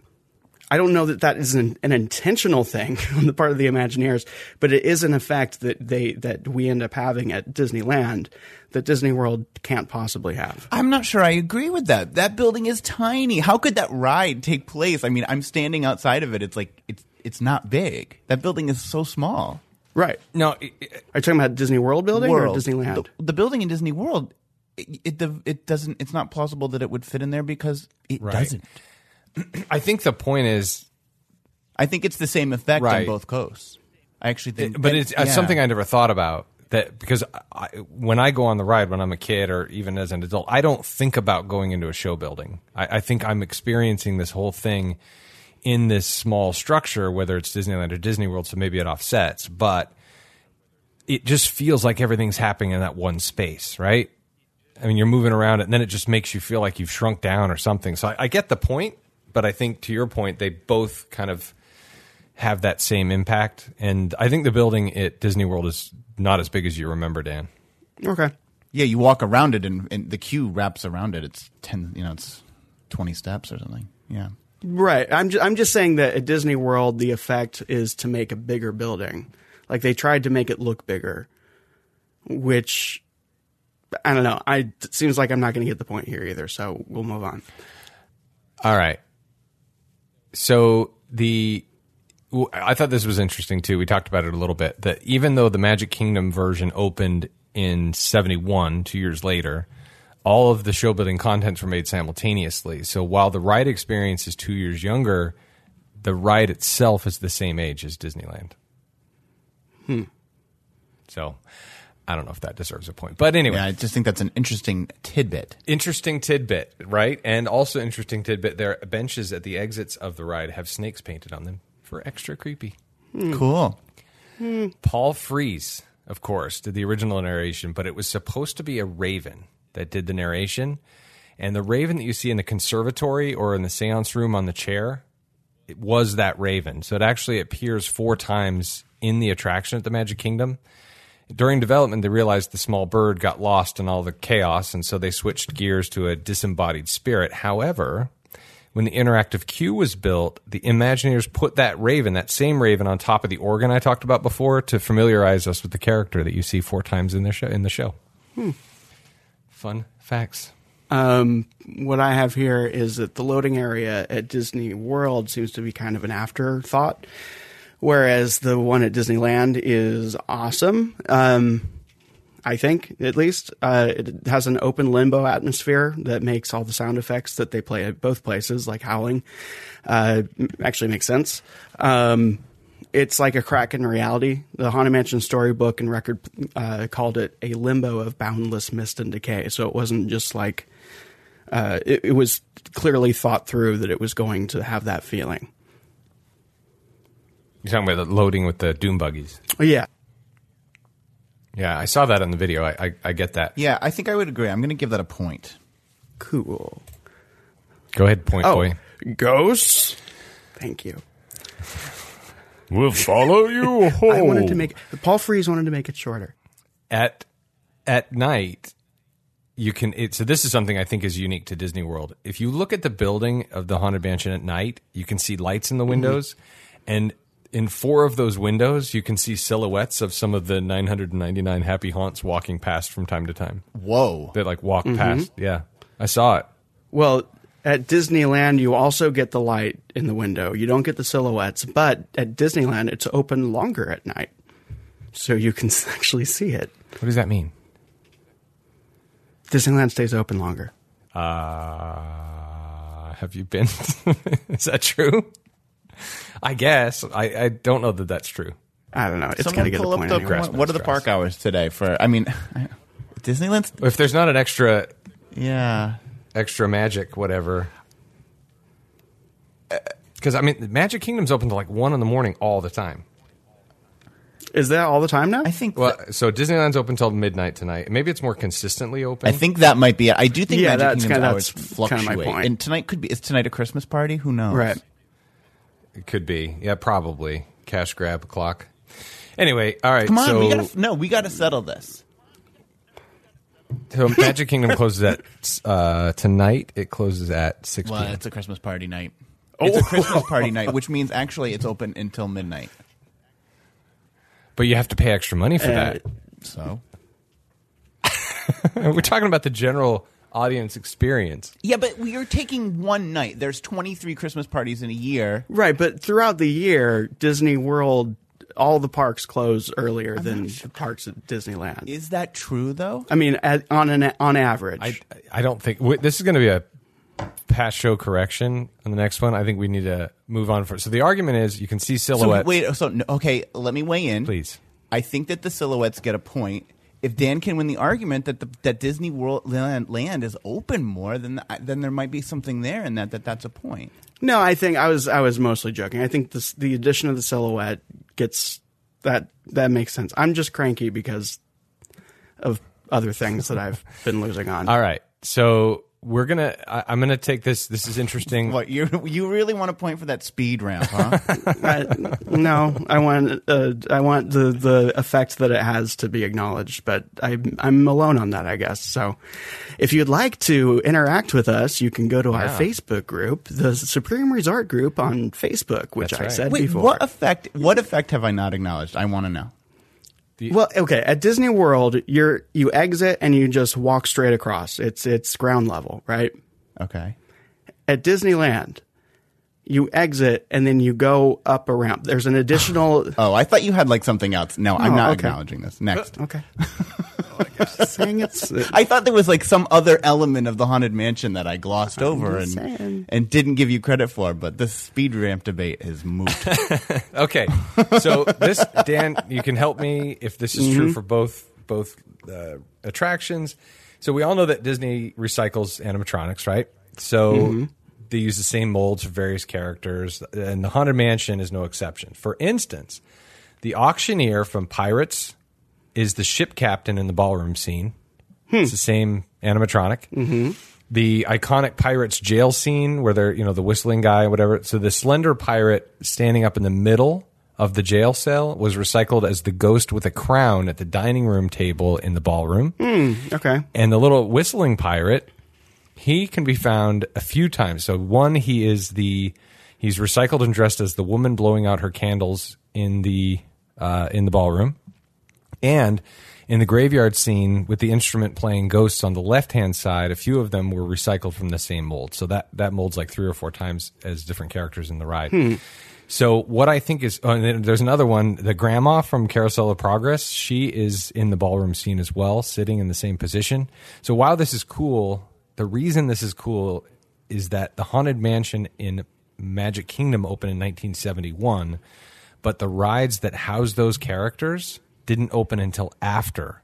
C: I don't know that that is an, an intentional thing on the part of the Imagineers, but it is an effect that they that we end up having at Disneyland that Disney World can't possibly have.
B: I'm not sure I agree with that. That building is tiny. How could that ride take place? I mean, I'm standing outside of it. It's like it's it's not big. That building is so small.
C: Right.
A: No, it- it-
C: Are you talking about Disney World building
B: World.
C: or Disneyland?
B: The, the building in Disney World, it, it the- it doesn't. It's not plausible that it would fit in there because it
A: Right.
B: doesn't.
A: I think the point is,
B: I think it's the same effect on both coasts. I actually think,
A: but it's uh,
B: yeah.
A: something I never thought about. That because I, when I go on the ride when I'm a kid or even as an adult, I don't think about going into a show building. I, I think I'm experiencing this whole thing in this small structure, whether it's Disneyland or Disney World, so maybe it offsets, but it just feels like everything's happening in that one space, right? I mean, you're moving around and then it just makes you feel like you've shrunk down or something. So I, I get the point, but I think to your point, they both kind of have that same impact. And I think the building at Disney World is not as big as you remember, Dan.
C: okay.
B: Yeah, you walk around it, and, and the queue wraps around it. It's ten. You know, it's twenty steps or something. Yeah.
C: Right. I'm just, I'm just saying that at Disney World, the effect is to make a bigger building. Like they tried to make it look bigger, which I don't know. I it seems like I'm not going to get the point here either. So we'll move on.
A: All right. So the I thought this was interesting too. We talked about it a little bit. That even though the Magic Kingdom version opened in '71, two years later, all of the show building contents were made simultaneously. So while the ride experience is two years younger, the ride itself is the same age as Disneyland. Hmm. So I don't know if that deserves a point, but anyway,
B: Yeah, I just think that's an interesting tidbit.
A: interesting tidbit, right? And also interesting tidbit. Their benches at the exits of the ride have snakes painted on them for extra creepy. Hmm.
B: Cool. Hmm.
A: Paul Frees, of course, did the original narration, but it was supposed to be a raven that did the narration. And the raven that you see in the conservatory or in the seance room on the chair, it was that raven. So it actually appears four times in the attraction at the Magic Kingdom. During development, they realized the small bird got lost in all the chaos, and so they switched gears to a disembodied spirit. However, when the interactive queue was built, the Imagineers put that raven, that same raven, on top of the organ I talked about before to familiarize us with the character that you see four times in the show. In the show, fun facts.
C: Um, what I have here is that the loading area at Disney World seems to be kind of an afterthought, whereas the one at Disneyland is awesome. Um, I think, at least. Uh, it has an open limbo atmosphere that makes all the sound effects that they play at both places, like howling, uh, actually makes sense. Um, it's like a crack in reality. The Haunted Mansion storybook and record uh, called it a limbo of boundless mist and decay. So it wasn't just like uh, it, it was clearly thought through that it was going to have that feeling.
A: You're talking about the loading with the doom buggies.
C: Oh, yeah.
A: Yeah, I saw that on the video. I, I, I get that.
B: Yeah, I think I would agree. I'm going to give that a point.
C: Cool.
A: Go ahead, point
C: Oh,
A: boy.
C: ghosts. Thank you.
A: We'll follow you. home.
C: I wanted to make Paul Frees wanted to make it shorter.
A: at at night you can it, so this is something i think is unique to disney world if you look at the building of the haunted mansion at night you can see lights in the mm-hmm. windows and in four of those windows you can see silhouettes of some of the 999 happy haunts walking past from time to time.
B: Whoa.
A: they like walk past. Yeah. I saw it.
C: Well, at Disneyland, you also get the light in the window. You don't get the silhouettes, but at Disneyland, it's open longer at night, so you can actually see it.
A: what does that mean?
C: Disneyland stays open longer.
A: uh have you been? Is that true i guess i i don't know that that's true
C: I don't know. It's
B: Someone
C: got to get a
B: pull up
C: point
B: the
C: anyway.
B: what are the park hours today for? I mean, Disneyland.
A: if there's not an extra
B: Yeah.
A: extra magic, whatever. Uh, because I mean, Magic Kingdom's open to like one in the morning all the time.
C: Is that all the time now?
B: I think.
A: Well, so Disneyland's open till midnight tonight. Maybe it's more consistently open.
B: I think that might be it. I do think
C: Yeah,
B: Magic
C: that's
B: Kingdom's
C: kinda-
B: hours
C: that's
B: fluctuate.
C: kinda my point.
B: And tonight could be. Is tonight a Christmas party? Who knows?
C: right.
A: It could be. Yeah, probably cash grab clock. Anyway, all right.
B: Come on,
A: so,
B: we gotta no, we gotta settle this.
A: so Magic Kingdom closes at uh, tonight. It closes at six
B: Well,
A: p.m.
B: it's a Christmas party night. It's a Christmas party night, which means actually it's open until midnight.
A: But you have to pay extra money for
C: Uh,
A: that.
B: So
A: We're talking about the general audience experience.
B: yeah, but we are taking one night. There's 23 Christmas parties in a year.
C: Right, but throughout the year, Disney World all the parks close earlier than the parks at Disneyland.
B: Is that true though?
C: I mean, at, on an on average.
A: I I don't think w- this is going to be a past show correction on the next one. I think we need to move on for. So the argument is you can see
B: So
A: silhouettes.
B: wait, so okay, let me weigh in.
A: Please.
B: I think that the silhouettes get a point. If Dan can win the argument that the, that Disney World land, land is open more, then then there might be something there in that that that's a point.
C: no, I think I was I was mostly joking. I think this, the addition of the silhouette gets that that makes sense. I'm just cranky because of other things that I've been losing on.
A: All right. So we're gonna. I, I'm gonna take this. This is interesting.
B: What you you really want to point for that speed ramp, huh?
C: I, no, I want uh, I want the the effect that it has to be acknowledged, but I I'm alone on that, I guess. So, if you'd like to interact with us, you can go to our
A: Yeah.
C: Facebook group, the Supreme Resort group on Facebook, which
A: That's
C: I
A: right.
C: said
B: Wait,
C: before.
B: what effect? What effect have I not acknowledged? I want to know.
C: Well, okay, at Disney World, you're you exit and you just walk straight across. It's it's ground level, right?
B: Okay.
C: At Disneyland, you exit and then you go up a ramp. There's an additional
B: Oh, I thought you had like something else. No, I'm
C: Oh,
B: not
C: okay.
B: acknowledging this. Next.
C: Okay. saying it's
B: I thought there was like some other element of the haunted mansion that I glossed over and
C: just saying.
B: and didn't give you credit for, but this speed ramp debate is moot.
A: Okay. So this, Dan, you can help me if this is
C: Mm-hmm.
A: true for both both uh, attractions. So we all know that Disney recycles animatronics, right? So
C: Mm-hmm.
A: They use the same molds for various characters, and the Haunted Mansion is no exception. For instance, the auctioneer from Pirates is the ship captain in the ballroom scene.
C: Hmm.
A: It's the same animatronic. Mm-hmm. The iconic pirates jail scene where they're you know the whistling guy, whatever. So the slender pirate standing up in the middle of the jail cell was recycled as the ghost with a crown at the dining room table in the ballroom.
C: okay.
A: And the little whistling pirate, he can be found a few times. So one, he is the he's recycled and dressed as the woman blowing out her candles in the uh, in the ballroom, and in the graveyard scene with the instrument playing ghosts on the left hand side, a few of them were recycled from the same mold. So that that mold's like three or four times as different characters in the ride. So what I think is, oh, and there's another one. The grandma from Carousel of Progress, she is in the ballroom scene as well, sitting in the same position. So while this is cool, the reason this is cool is that the Haunted Mansion in Magic Kingdom opened in 1971, but the rides that house those characters didn't open until after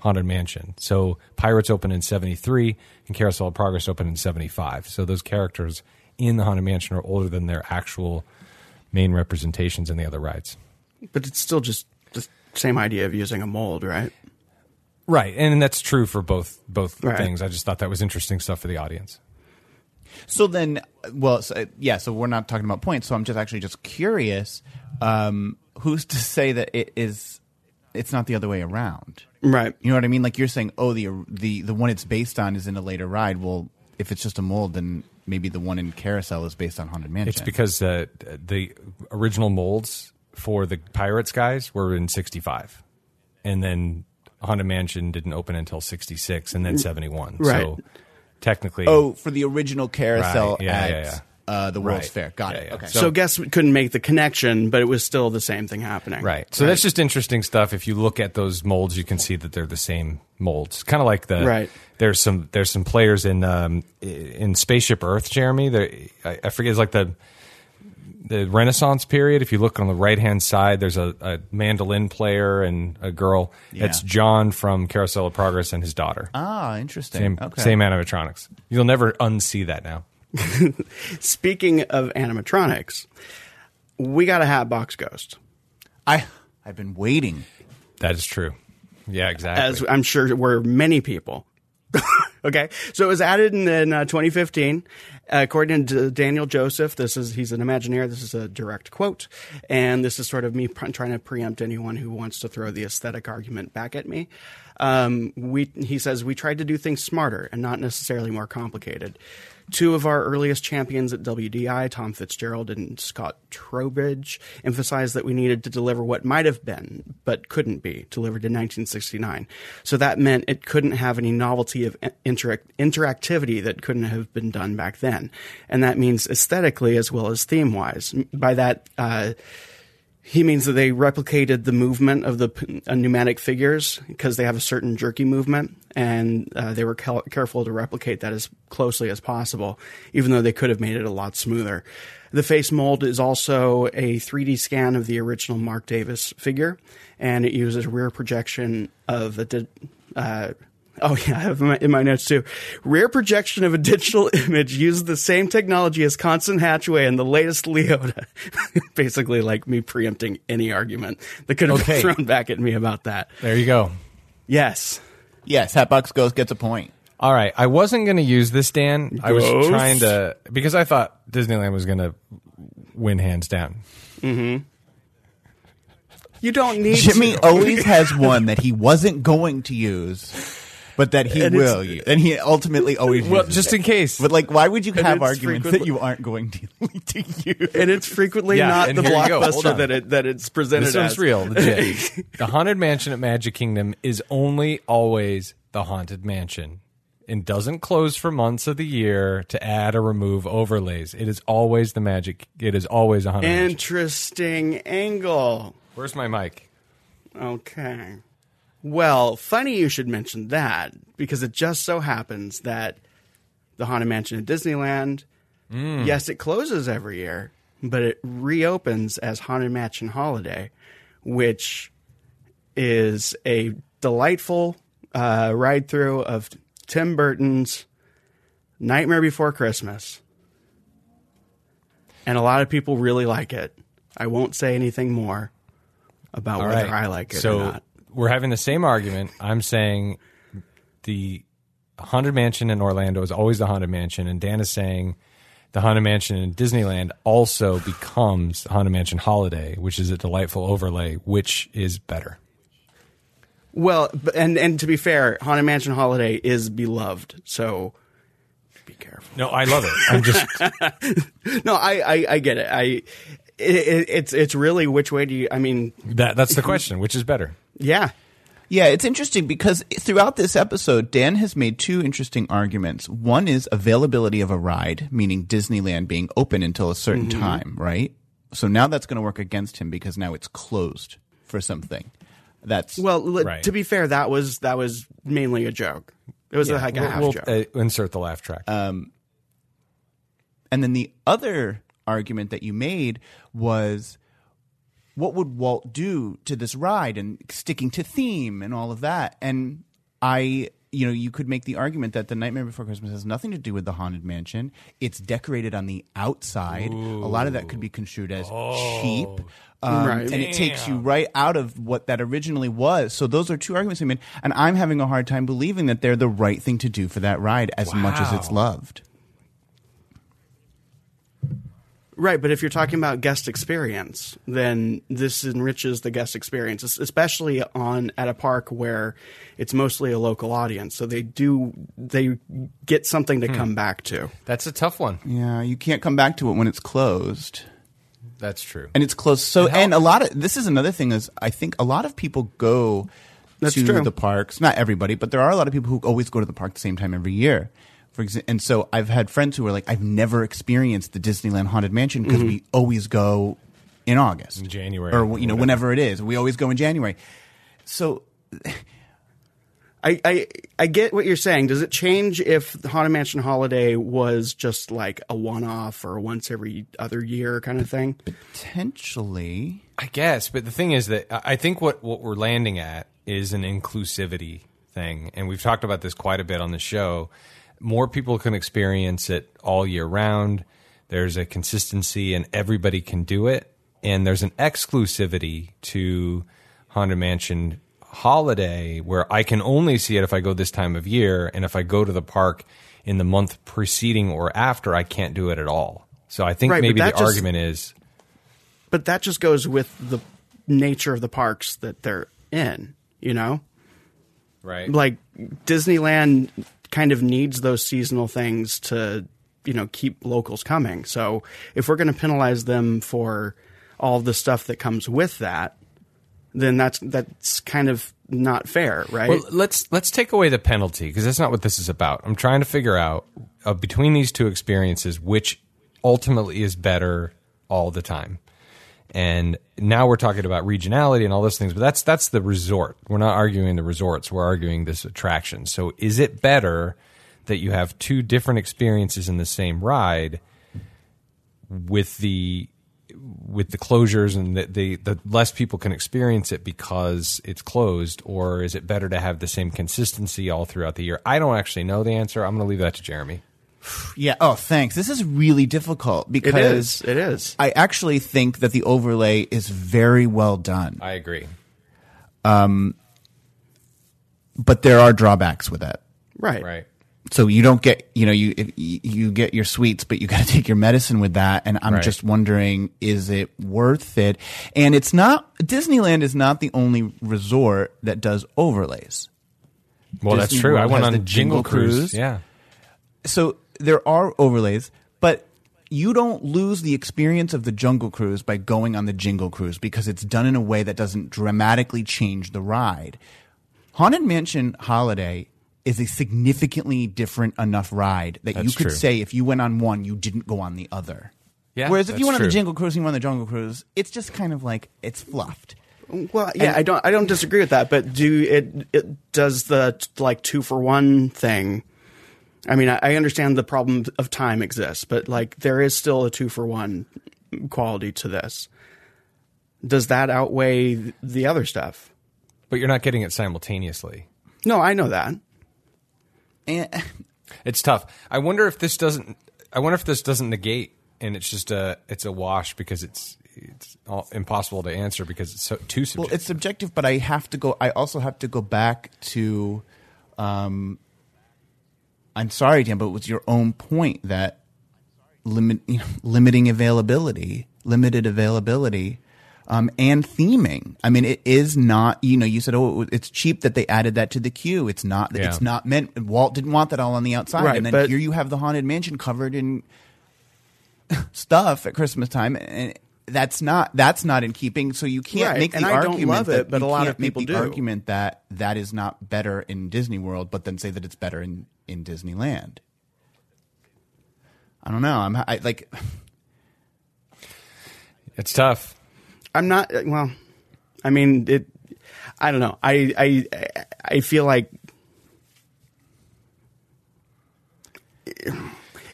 A: Haunted Mansion. So Pirates opened in 73 and Carousel of Progress opened in 75. So those characters in the Haunted Mansion are older than their actual main representations in the other rides.
C: But it's still just the same idea of using a mold, right?
A: Right, and that's true for both both
C: Right.
A: things. I just thought that was interesting stuff for the audience.
B: So then, well, so, yeah. So we're not talking about points. So I'm just actually just curious. Um, who's to say that it is? It's not the other way around.
C: Right.
B: You know what I mean? Like you're saying, oh, the the the one it's based on is in a later ride. Well, if it's just a mold, then maybe the one in Carousel is based on Haunted Mansion.
A: It's because uh, the original molds for the Pirates guys were in 65. And then Haunted Mansion didn't open until 66 and then 71.
C: Right.
A: So technically
B: oh, for the original Carousel
A: Right. Yeah,
B: at
A: yeah, yeah.
B: Uh, the World's
A: Right.
B: Fair. Got it. Okay.
C: So, guess we couldn't make the connection, but it was still the same thing happening.
A: Right. So that's just interesting stuff. If you look at those molds, you can see that they're the same molds. Kind of like the
C: Right.
A: There's some there's some players in um, in Spaceship Earth, Jeremy. There, I, I forget it's like the the Renaissance period. If you look on the right hand side, there's a, a mandolin player and a girl.
B: Yeah.
A: That's John from Carousel of Progress and his daughter.
B: ah, interesting.
A: Same
B: okay.
A: same animatronics. You'll never unsee that now.
C: Speaking of animatronics, we got a Hatbox Ghost.
B: I I've been waiting.
A: That is true. Yeah, exactly.
C: as I'm sure were many people. okay, so it was added in, in uh, 2015. Uh, according to Daniel Joseph, this is he's an Imagineer. This is a direct quote, and this is sort of me trying to preempt anyone who wants to throw the aesthetic argument back at me. Um, we he says we tried to do things smarter and not necessarily more complicated. Two of our earliest champions at WDI, Tom Fitzgerald and Scott Trowbridge, emphasized that we needed to deliver what might have been, but couldn't be, delivered in 1969. So that meant it couldn't have any novelty of interac- interactivity that couldn't have been done back then. And that means aesthetically as well as theme wise. By that, uh, He means that they replicated the movement of the uh, pneumatic figures because they have a certain jerky movement, and uh, they were cal- careful to replicate that as closely as possible, even though they could have made it a lot smoother. The face mold is also a 3D scan of the original Marc Davis figure, and it uses rear projection of a. Uh, Oh yeah, I have in my, in my notes too. Rear projection of a digital image uses the same technology as Constance Hatchaway and the latest Leota. Basically, like me preempting any argument that could have
A: Okay.
C: been thrown back at me about that.
A: There you go.
C: Yes,
B: Yes, Hatbox Ghost gets a point.
A: All right, I wasn't going to use this, Dan. I was trying to because I thought Disneyland was going to win hands down. Mm-hmm.
C: you don't need
B: Jimmy
C: to.
B: always has one that he wasn't going to use, but that he
C: And
B: will use, and he ultimately always
A: Well,
B: uses
A: just
B: it.
A: in case.
B: But like, why would you have arguments that you aren't going to, to use?
C: and it's frequently
A: Yeah,
C: not the
A: here you go. Hold
C: blockbuster that it that it's presented
A: This one's
C: as.
A: real, legit. the Haunted Mansion at Magic Kingdom is only always the Haunted Mansion and doesn't close for months of the year to add or remove overlays. It is always the magic. It is always a Haunted Mansion.
C: Interesting angle.
A: Where's my mic?
C: Okay. Well, funny you should mention that because it just so happens that the Haunted Mansion at Disneyland, yes, it closes every year, but it reopens as Haunted Mansion Holiday, which is a delightful uh, ride through of Tim Burton's Nightmare Before Christmas. And a lot of people really like it. I won't say anything more about
A: All
C: whether
A: right.
C: I like it
A: so
C: or not.
A: We're having the same argument. I'm saying the Haunted Mansion in Orlando is always the Haunted Mansion, and Dan is saying the Haunted Mansion in Disneyland also becomes the Haunted Mansion Holiday, which is a delightful overlay. Which is better?
C: Well, and and to be fair, Haunted Mansion Holiday is beloved, so be careful.
A: No, I love it. I'm just
C: No, I I, I get it. I it, it, it's it's really which way do you? I mean,
A: that. That's the question. Which is better?
C: Yeah,
B: Yeah, it's interesting because throughout this episode, Dan has made two interesting arguments. One is availability of a ride, meaning Disneyland being open until a certain
C: Mm-hmm.
B: time, right? So now that's going to work against him because now it's closed for something. That's
C: Well, li-
A: Right.
C: to be fair, that was that was mainly a joke. It was like a
A: We'll-
C: half
A: we'll,
C: joke.
A: uh, insert the laugh track.
B: And then the other argument that you made was what would Walt do to this ride and sticking to theme and all of that? And I, you know, you could make the argument that the Nightmare Before Christmas has nothing to do with the Haunted Mansion. It's decorated on the outside. A lot of that could be construed as cheap. Um,
C: Right.
B: And it takes you right out of what that originally was. So those are two arguments I made. And I'm having a hard time believing that they're the right thing to do for that ride as much as it's loved.
C: Right, but if you're talking about guest experience, then this enriches the guest experience, especially on at a park where it's mostly a local audience. So they do they get something to hmm. come back to.
A: That's a tough one.
B: Yeah, you can't come back to it when it's closed.
A: That's true.
B: And it's closed. So, and a lot of this is another thing is I think a lot of people go
C: That's
B: to
C: true.
B: the parks. Not everybody, but there are a lot of people who always go to the park the same time every year. For exa- and so I've had friends who are like, I've never experienced the Disneyland Haunted Mansion because we mm-hmm. always go in August,
A: In January,
B: or
A: or
B: you know
A: whatever.
B: whenever it is. We always go in January. So
C: I, I I get what you're saying. Does it change if the Haunted Mansion Holiday was just like a one off or once every other year kind of thing?
B: potentially,
A: I guess, but the thing is that I I think what, what we're landing at is an inclusivity thing, and we've talked about this quite a bit on the show. More people can experience it all year round. There's a consistency, and everybody can do it. And there's an exclusivity to Haunted Mansion Holiday where I can only see it if I go this time of year, and if I go to the park in the month preceding or after, I can't do it at all. So I think
C: Right,
A: maybe the
C: just-
A: argument is
C: But that just goes with the nature of the parks that they're in, you know?
A: right.
C: like Disneyland kind of needs those seasonal things to you know keep locals coming. So if we're going to penalize them for all the stuff that comes with that, then that's that's kind of not fair, right?
A: Well, let's let's take away the penalty because that's not what this is about. I'm trying to figure out uh, between these two experiences which ultimately is better all the time. And now we're talking about regionality and all those things, but that's that's the resort. We're not arguing the resorts. We're arguing this attraction. So is it better that you have two different experiences in the same ride with the with the closures and the, the the less people can experience it because it's closed, or is it better to have the same consistency all throughout the year? I don't actually know the answer. I'm going to leave that to Jeremy.
B: Yeah. Oh, thanks. This is really difficult because
C: is. It is.
B: I actually think that the overlay is very well done,
A: I agree.
B: Um, but there are drawbacks with it.
C: Right.
A: Right.
B: So you don't get, you know, you you get your sweets, but you got to take your medicine with that. And I'm
A: Right.
B: just wondering, is it worth it? And it's not. Disneyland is not the only resort that does overlays.
A: Well, that's
B: Disney
A: true. I went on
B: the
A: Jingle,
B: Jingle
A: Cruise.
B: Cruise.
A: Yeah.
B: so there are overlays, but you don't lose the experience of the Jungle Cruise by going on the Jingle Cruise because it's done in a way that doesn't dramatically change the ride. Haunted Mansion Holiday is a significantly different enough ride that you could
A: true.
B: say if you went on one, you didn't go on the other.
A: Yeah,
B: Whereas if you went on the Jingle Cruise and you went on the Jungle Cruise, it's just kind of like it's fluffed.
C: Well, yeah, I don't. I don't disagree with that. But do it? It does the like two for one thing. I mean, I, I understand the problem of time exists, but like there is still a two for one quality to this. Does that outweigh the other stuff?
A: But you're not getting it simultaneously.
C: No, I know that.
B: And
A: It's tough. I wonder if this doesn't. I wonder if this doesn't negate, and it's just a it's a wash because it's it's all impossible to answer because it's so too
B: simple.
A: Well,
B: it's subjective, but I have to go. I also have to go back to. Um, I'm sorry, Dan, but it was your own point that limit, you know, limiting availability, limited availability, um, and theming. I mean, it is not. You know, you said, "Oh, it's cheap that they added that to the queue." It's not.
A: Yeah.
B: It's not meant. Walt didn't want that all on the outside,
C: Right,
B: and then
C: but-
B: here you have the haunted mansion covered in stuff at Christmas time, and that's not that's not in keeping. So you can't
C: Right,
B: make the
C: and I don't
B: argument
C: love
B: that
C: it, but a lot of
B: make
C: people
B: the
C: do.
B: argument that that is not better in Disney World, but then say that it's better in in Disneyland. I don't know. I'm I, like
A: it's tough.
C: I'm not. Well, I mean, it. I don't know. I I I feel like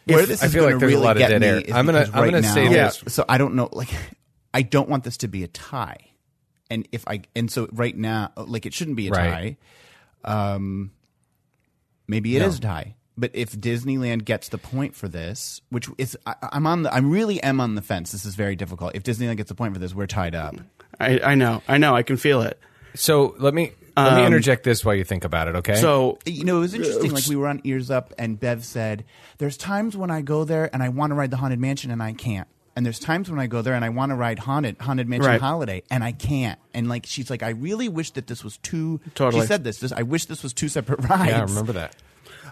B: where this
A: I
B: is
A: feel
B: going
A: like
B: to
A: there's a
B: really
A: lot of
B: get
A: dead
B: me
A: air.
B: is
A: I'm gonna-
B: because
A: I'm
B: right
A: gonna
B: now,
A: say
C: this.
B: So I don't know. Like, I don't want this to be a tie, and if I and so right now, like it shouldn't be a
A: Right.
B: tie. Um, maybe it is
A: No.
B: a tie. But if Disneyland gets the point for this, which is I, I'm on the, I really am on the fence. This is very difficult. If Disneyland gets the point for this, we're tied up.
C: I I know I know I can feel it.
A: So let me let me um, interject this while you think about it. Okay.
C: So
B: You know, it was interesting. Like we were on Ears Up, and Bev said, "There's times when I go there and I want to ride the Haunted Mansion and I can't." And there's times when I go there and I want to ride Haunted Haunted Mansion
C: Right.
B: Holiday and I can't. And like she's like, I really wish that this was two.
C: Totally.
B: She said this. This I wish this was two separate rides.
A: yeah, I remember that.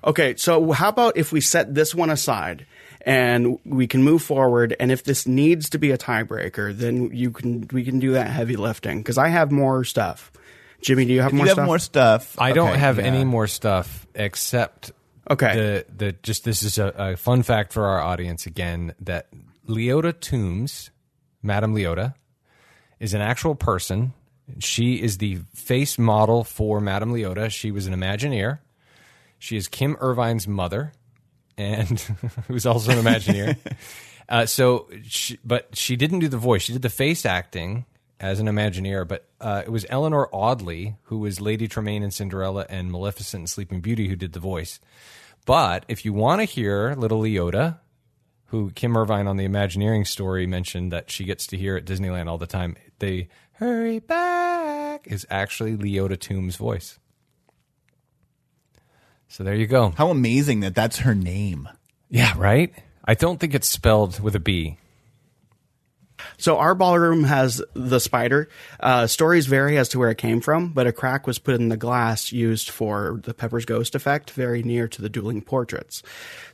C: Okay, so how about if we set this one aside and we can move forward and if this needs to be a tiebreaker, then you can we can do that heavy lifting because I have more stuff. Jimmy, do you have
B: If
C: more
B: you have
C: stuff?
B: more stuff.
A: I don't
B: okay,
A: have
B: yeah.
A: any more stuff except
C: Okay.
A: the the just this is a, a fun fact for our audience again that Leota Toombs, Madame Leota, is an actual person. She is the face model for Madame Leota. She was an Imagineer. She is Kim Irvine's mother, and who's also an Imagineer. uh, so, she, but she didn't do the voice. She did the face acting as an Imagineer. But uh, it was Eleanor Audley, who was Lady Tremaine in Cinderella and Maleficent in Sleeping Beauty, who did the voice. But if you want to hear Little Leota, who Kim Irvine on the Imagineering story mentioned that she gets to hear at Disneyland all the time, they "Hurry back" is actually Leota Toombs' voice. So there you go.
B: How amazing that that's her name.
A: Yeah, right. I don't think it's spelled with a B.
C: So our ballroom has the spider. Uh, stories vary as to where it came from, but a crack was put in the glass used for the Pepper's ghost effect, very near to the dueling portraits.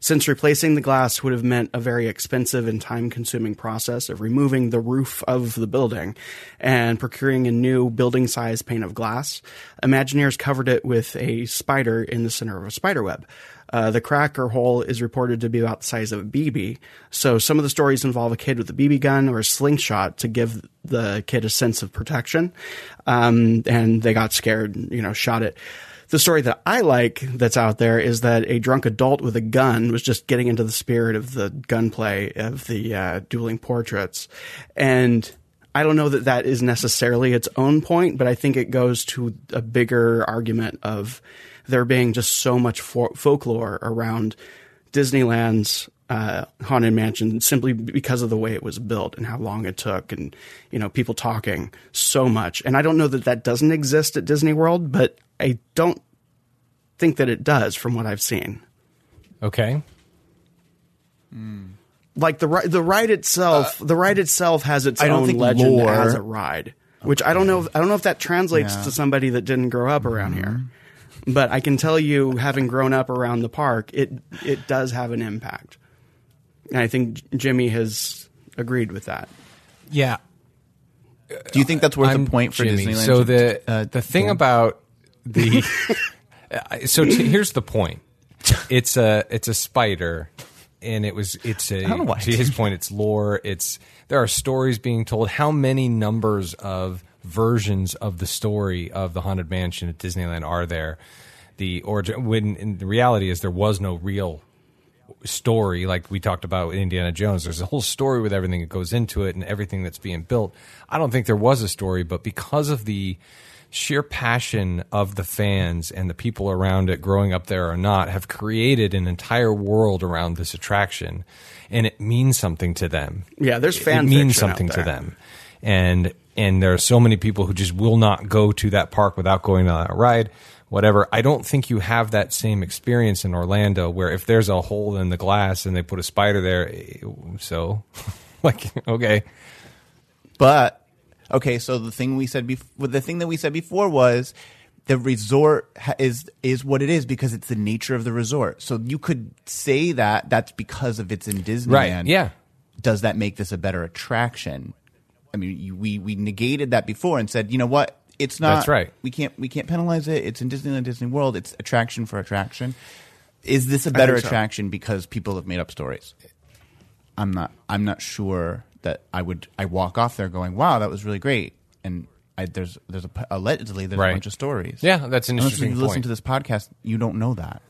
C: Since replacing the glass would have meant a very expensive and time-consuming process of removing the roof of the building and procuring a new building-size pane of glass, Imagineers covered it with a spider in the center of a spider web. Uh, the crack or hole is reported to be about the size of a BB. So some of the stories involve a kid with a BB gun or a slingshot to give the kid a sense of protection. Um, and they got scared, you know, shot it. The story that I like that's out there is that a drunk adult with a gun was just getting into the spirit of the gunplay of the uh, dueling portraits. And I don't know that that is necessarily its own point, but I think it goes to a bigger argument of there being just so much fo- folklore around Disneyland's uh, haunted mansion simply because of the way it was built and how long it took, and you know people talking so much. And I don't know that that doesn't exist at Disney World, but I don't think that it does from what I've seen.
A: Okay. Hmm.
C: Like the the ride itself, uh, the ride itself has its
B: I don't
C: own
B: think
C: legend
B: lore-
C: as a ride, which I don't know. If, I don't know if that translates
B: Yeah.
C: to somebody that didn't grow up around here. Mm-hmm. But I can tell you, having grown up around the park, it it does have an impact, and I think Jimmy has agreed with that.
A: Yeah.
B: Do you think that's worth
A: I'm
B: a point for
A: Jimmy.
B: Disneyland?
A: So the
B: uh,
A: the thing
B: Dan?
A: about the so t- here's the point. It's a it's a spider, and it was it's a
B: don't know why
A: to his point. It's lore. It's there are stories being told. How many numbers of versions of the story of the haunted mansion at Disneyland are there? The origin when in the reality is there was no real story like we talked about with Indiana Jones. There's a whole story with everything that goes into it and everything that's being built. I don't think there was a story, but because of the sheer passion of the fans and the people around it growing up there or not have created an entire world around this attraction and it means something to them.
C: Yeah, there's fan
A: it means something to them. And and there are so many people who just will not go to that park without going on that ride whatever. I don't think you have that same experience in Orlando where if there's a hole in the glass and they put a spider there, eh, so like okay,
B: But okay, so the thing we said before, the thing that we said before was the resort is is what it is because it's the nature of the resort. So you could say that that's because of it's in Disneyland.
A: Right, yeah.
B: Does that make this a better attraction? I mean, we we negated that before and said, you know what? It's not.
A: That's right.
B: We can't we can't penalize it. It's in Disneyland, Disney World. It's attraction for attraction. Is this a better
C: so.
B: attraction because people have made up stories? I'm not. I'm not sure that I would. I walk off there going, "Wow, that was really great," and I, there's there's a, allegedly there's
A: Right.
B: a bunch of stories.
A: Yeah, that's an
B: Unless
A: interesting
B: you listen
A: point.
B: to this podcast, you don't know that.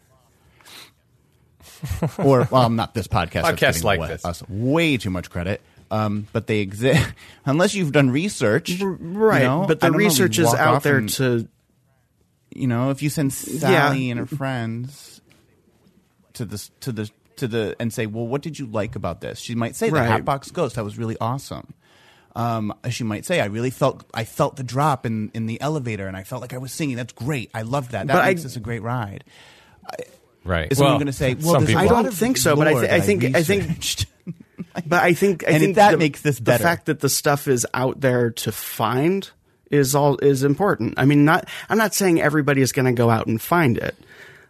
B: or well, not this podcast.
A: Podcasts like this.
B: us way too much credit. Um, but they exist unless you've done research, you
C: Right,
B: know?
C: but the
B: don't know,
C: research is out there
B: and-
C: to
B: you know, if you send Sally and her friends to the to the to the and say, "Well, what did you like about this?" She might say, "The
C: Right.
B: Hatbox Ghost. That was really awesome." Um, she might say, "I really felt I felt the drop in in the elevator, and I felt like I was singing. That's great. I love that. That
C: But I-
B: makes this a great ride."
A: right.
B: Is someone going to say, "Well,
A: some
B: there's
C: I don't think so, but I
B: lore
C: thi- I think- I think-
B: researched."
C: But I think I
B: And
C: think
B: that
C: the,
B: makes this
C: the fact that the stuff is out there to find is all is important. I mean, not I'm not saying everybody is going to go out and find it,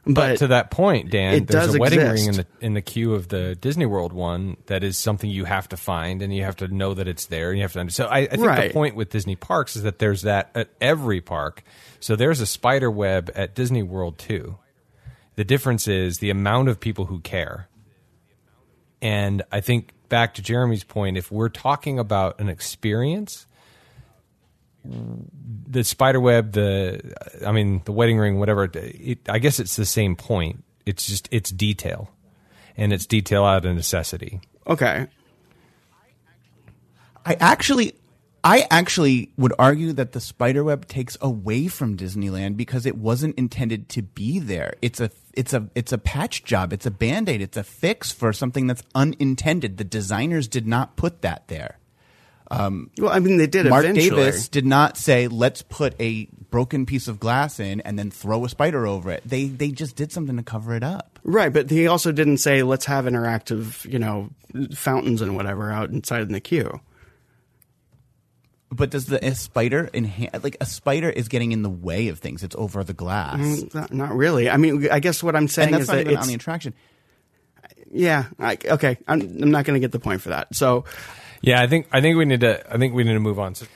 C: but,
A: But to that point, Dan, there's a wedding
C: exist.
A: ring in the in the queue of the Disney World one that is something you have to find, and you have to know that it's there, and you have to. So I, I think
C: Right.
A: the point with Disney parks is that there's that at every park. So there's a spider web at Disney World too. The difference is the amount of people who care. And I think back to Jeremy's point, if we're talking about an experience, the spider web, the I mean, the wedding ring, whatever. It, I guess it's the same point. It's just it's detail, and it's detail out of necessity.
C: okay.
B: I actually I actually would argue that the spider web takes away from Disneyland because it wasn't intended to be there. It's a it's a it's a patch job. It's a band-aid. It's a fix for something that's unintended. The designers did not put that there.
C: Um, well, I mean, they did
B: Mark
C: eventually.
B: Davis did not say let's put a broken piece of glass in and then throw a spider over it. They they just did something to cover it up.
C: Right, but he also didn't say let's have interactive, you know, fountains and whatever out inside in the queue.
B: But does the a spider enhance like a spider is getting in the way of things? It's over the glass.
C: Mm, Not, not really. I mean, I guess what I'm saying
B: and that's
C: is
B: not
C: that
B: even
C: it's
B: on the attraction.
C: yeah. I, okay, I'm, I'm not going to get the point for that. So
A: Yeah, I think I think we need to I think we need to move on. So,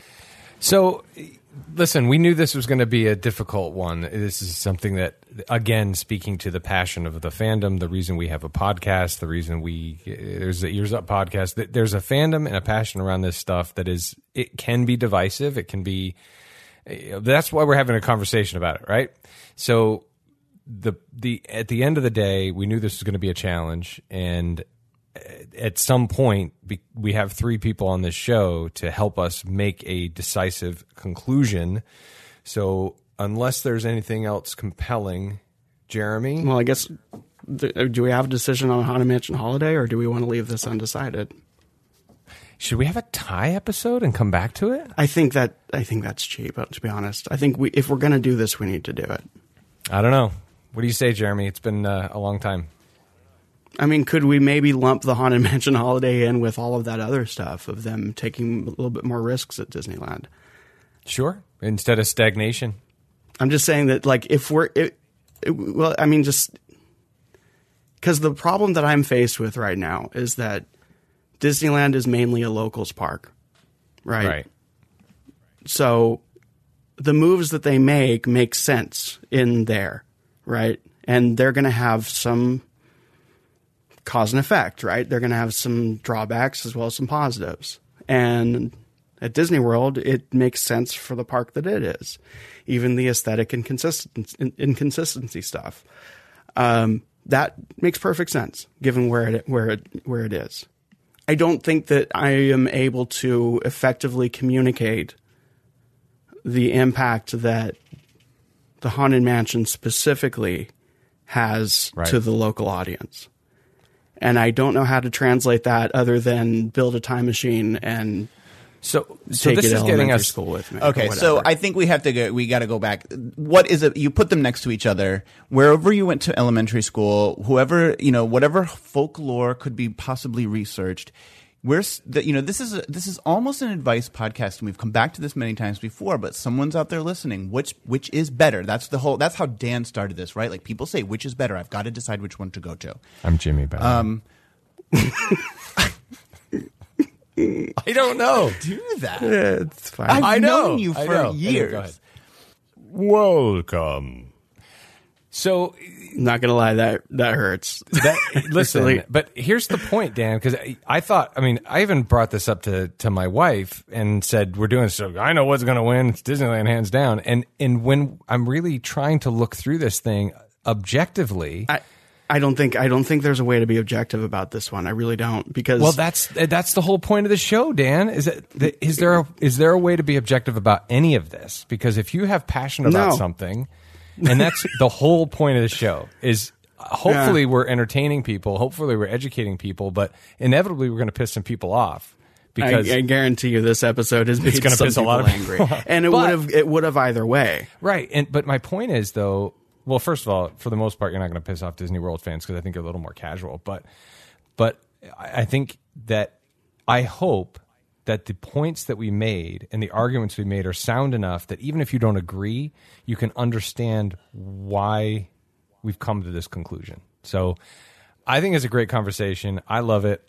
A: so listen, we knew this was going to be a difficult one. This is something that, again, speaking to the passion of the fandom, the reason we have a podcast, the reason we there's a Ears Up podcast. th- There's a fandom and a passion around this stuff that is it can be divisive. It can be. That's why we're having a conversation about it, right? So the the at the end of the day, we knew this was going to be a challenge, and at some point we have three people on this show to help us make a decisive conclusion. So unless there's anything else compelling, Jeremy,
C: Well, I guess do we have a decision on Haunted Mansion Holiday, or do we want to leave this undecided?
A: should we have a tie episode and come back to it?
C: I think that I think that's cheap. To be honest, I think we if we're going to do this, we need to do it.
A: I don't know. What do you say, Jeremy? It's been uh, a long time.
C: I mean, could we maybe lump the Haunted Mansion Holiday in with all of that other stuff of them taking a little bit more risks at Disneyland?
A: Sure. Instead of stagnation.
C: I'm just saying that, like, if we're, it, it, well, I mean, just because the problem that I'm faced with right now is that Disneyland is mainly a locals park, right?
A: Right.
C: So the moves that they make make sense in there, right? And they're going to have some cause and effect, right? They're going to have some drawbacks as well as some positives. And at Disney World, it makes sense for the park that it is, even the aesthetic and inconsistency stuff. Um, that makes perfect sense given where it where it where it is. I don't think that I am able to effectively communicate the impact that the Haunted Mansion specifically has
A: Right.
C: to the local audience. And I don't know how to translate that other than build a time machine and
A: So, so
C: take
A: this
C: it
A: is getting
C: elementary
A: us.
C: school with me.
B: Okay, so. I think we have to go. We got to go back. What is it? You put them next to each other. Wherever you went to elementary school, whoever you know, whatever folklore could be possibly researched. We're that you know this is a, this is almost an advice podcast, and we've come back to this many times before. But someone's out there listening. Which which is better? That's the whole. That's how Dan started this, right? Like people say, which is better? I've got to decide which one to go to.
A: I'm Jimmy. By um, I don't know.
B: Do that.
C: it's fine.
B: I've
A: I know.
B: known you for
A: know.
B: Years.
A: go. Welcome. So
C: not gonna lie, that that hurts.
A: that listen, but here's the point, Dan, because I, I thought, I mean, I even brought this up to to my wife and said, "We're doing so. I know what's going to win. It's Disneyland, hands down." And and when I'm really trying to look through this thing objectively,
C: I, I don't think I don't think there's a way to be objective about this one. I really don't because
A: well, that's that's the whole point of the show, Dan. Is that- is there a, is there a way to be objective about any of this? Because if you have passion about
C: No.
A: something, and that's the whole point of the show is. Uh, hopefully,
C: Yeah.
A: we're entertaining people. Hopefully, we're educating people. But inevitably, we're going to piss some people off because
C: I guarantee you this episode is made
A: gonna
C: some
A: piss a lot of
C: angry,
A: people off.
C: and it would have it would have either way.
A: right. And but my point is though. Well, first of all, for the most part, you're not going to piss off Disney World fans because I think you're a little more casual. But but I I think that I hope that the points that we made and the arguments we made are sound enough that even if you don't agree, you can understand why we've come to this conclusion. So I think it's a great conversation. I love it.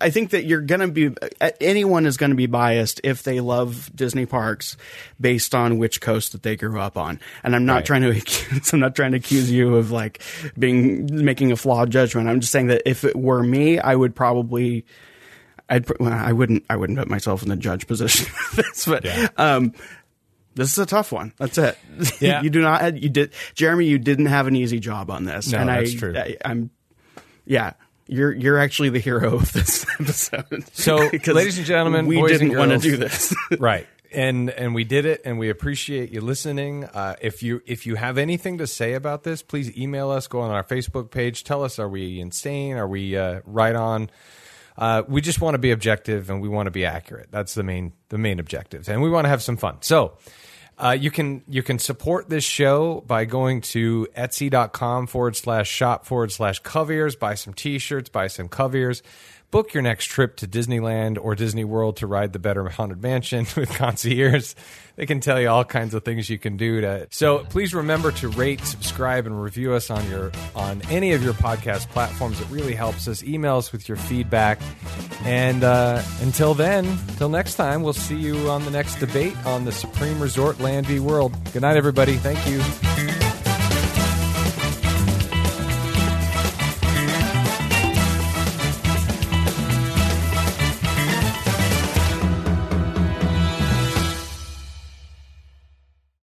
C: I think that you're going to be anyone is going to be biased if they love Disney parks based on which coast that they grew up on. And I'm not
A: Right.
C: trying to accuse, I'm not trying to accuse you of like being making a flawed judgment. I'm just saying that if it were me, I would probably I'd pr- well, I wouldn't I wouldn't put myself in the judge position for this, but
A: Yeah.
C: um this is a tough one. That's it.
A: Yeah.
C: you do not. You did, Jeremy. You didn't have an easy job on this,
A: No,
C: and
A: that's
C: I,
A: true.
C: I, I'm yeah, you're you're actually the hero of this episode.
A: So, ladies and gentlemen,
C: we
A: boys and
C: didn't want to do this.
A: right and and we did it and we appreciate you listening uh, if you if you have anything to say about this please email us go on our facebook page tell us are we insane are we uh, right on uh, we just want to be objective and we want to be accurate. That's the main the main objective and we want to have some fun. So uh, you can you can support this show by going to etsy.com forward slash shop forward slash coviers buy some t-shirts buy some coviers book your next trip to Disneyland or Disney World to ride the Better Haunted Mansion with concierge. They can tell you all kinds of things you can do to. So please remember to rate, subscribe, and review us on your on any of your podcast platforms. It really helps us. Email us with your feedback. And uh, until then, until next time, we'll see you on the next debate on the Supreme Resort Land v World. Good night, everybody. Thank you.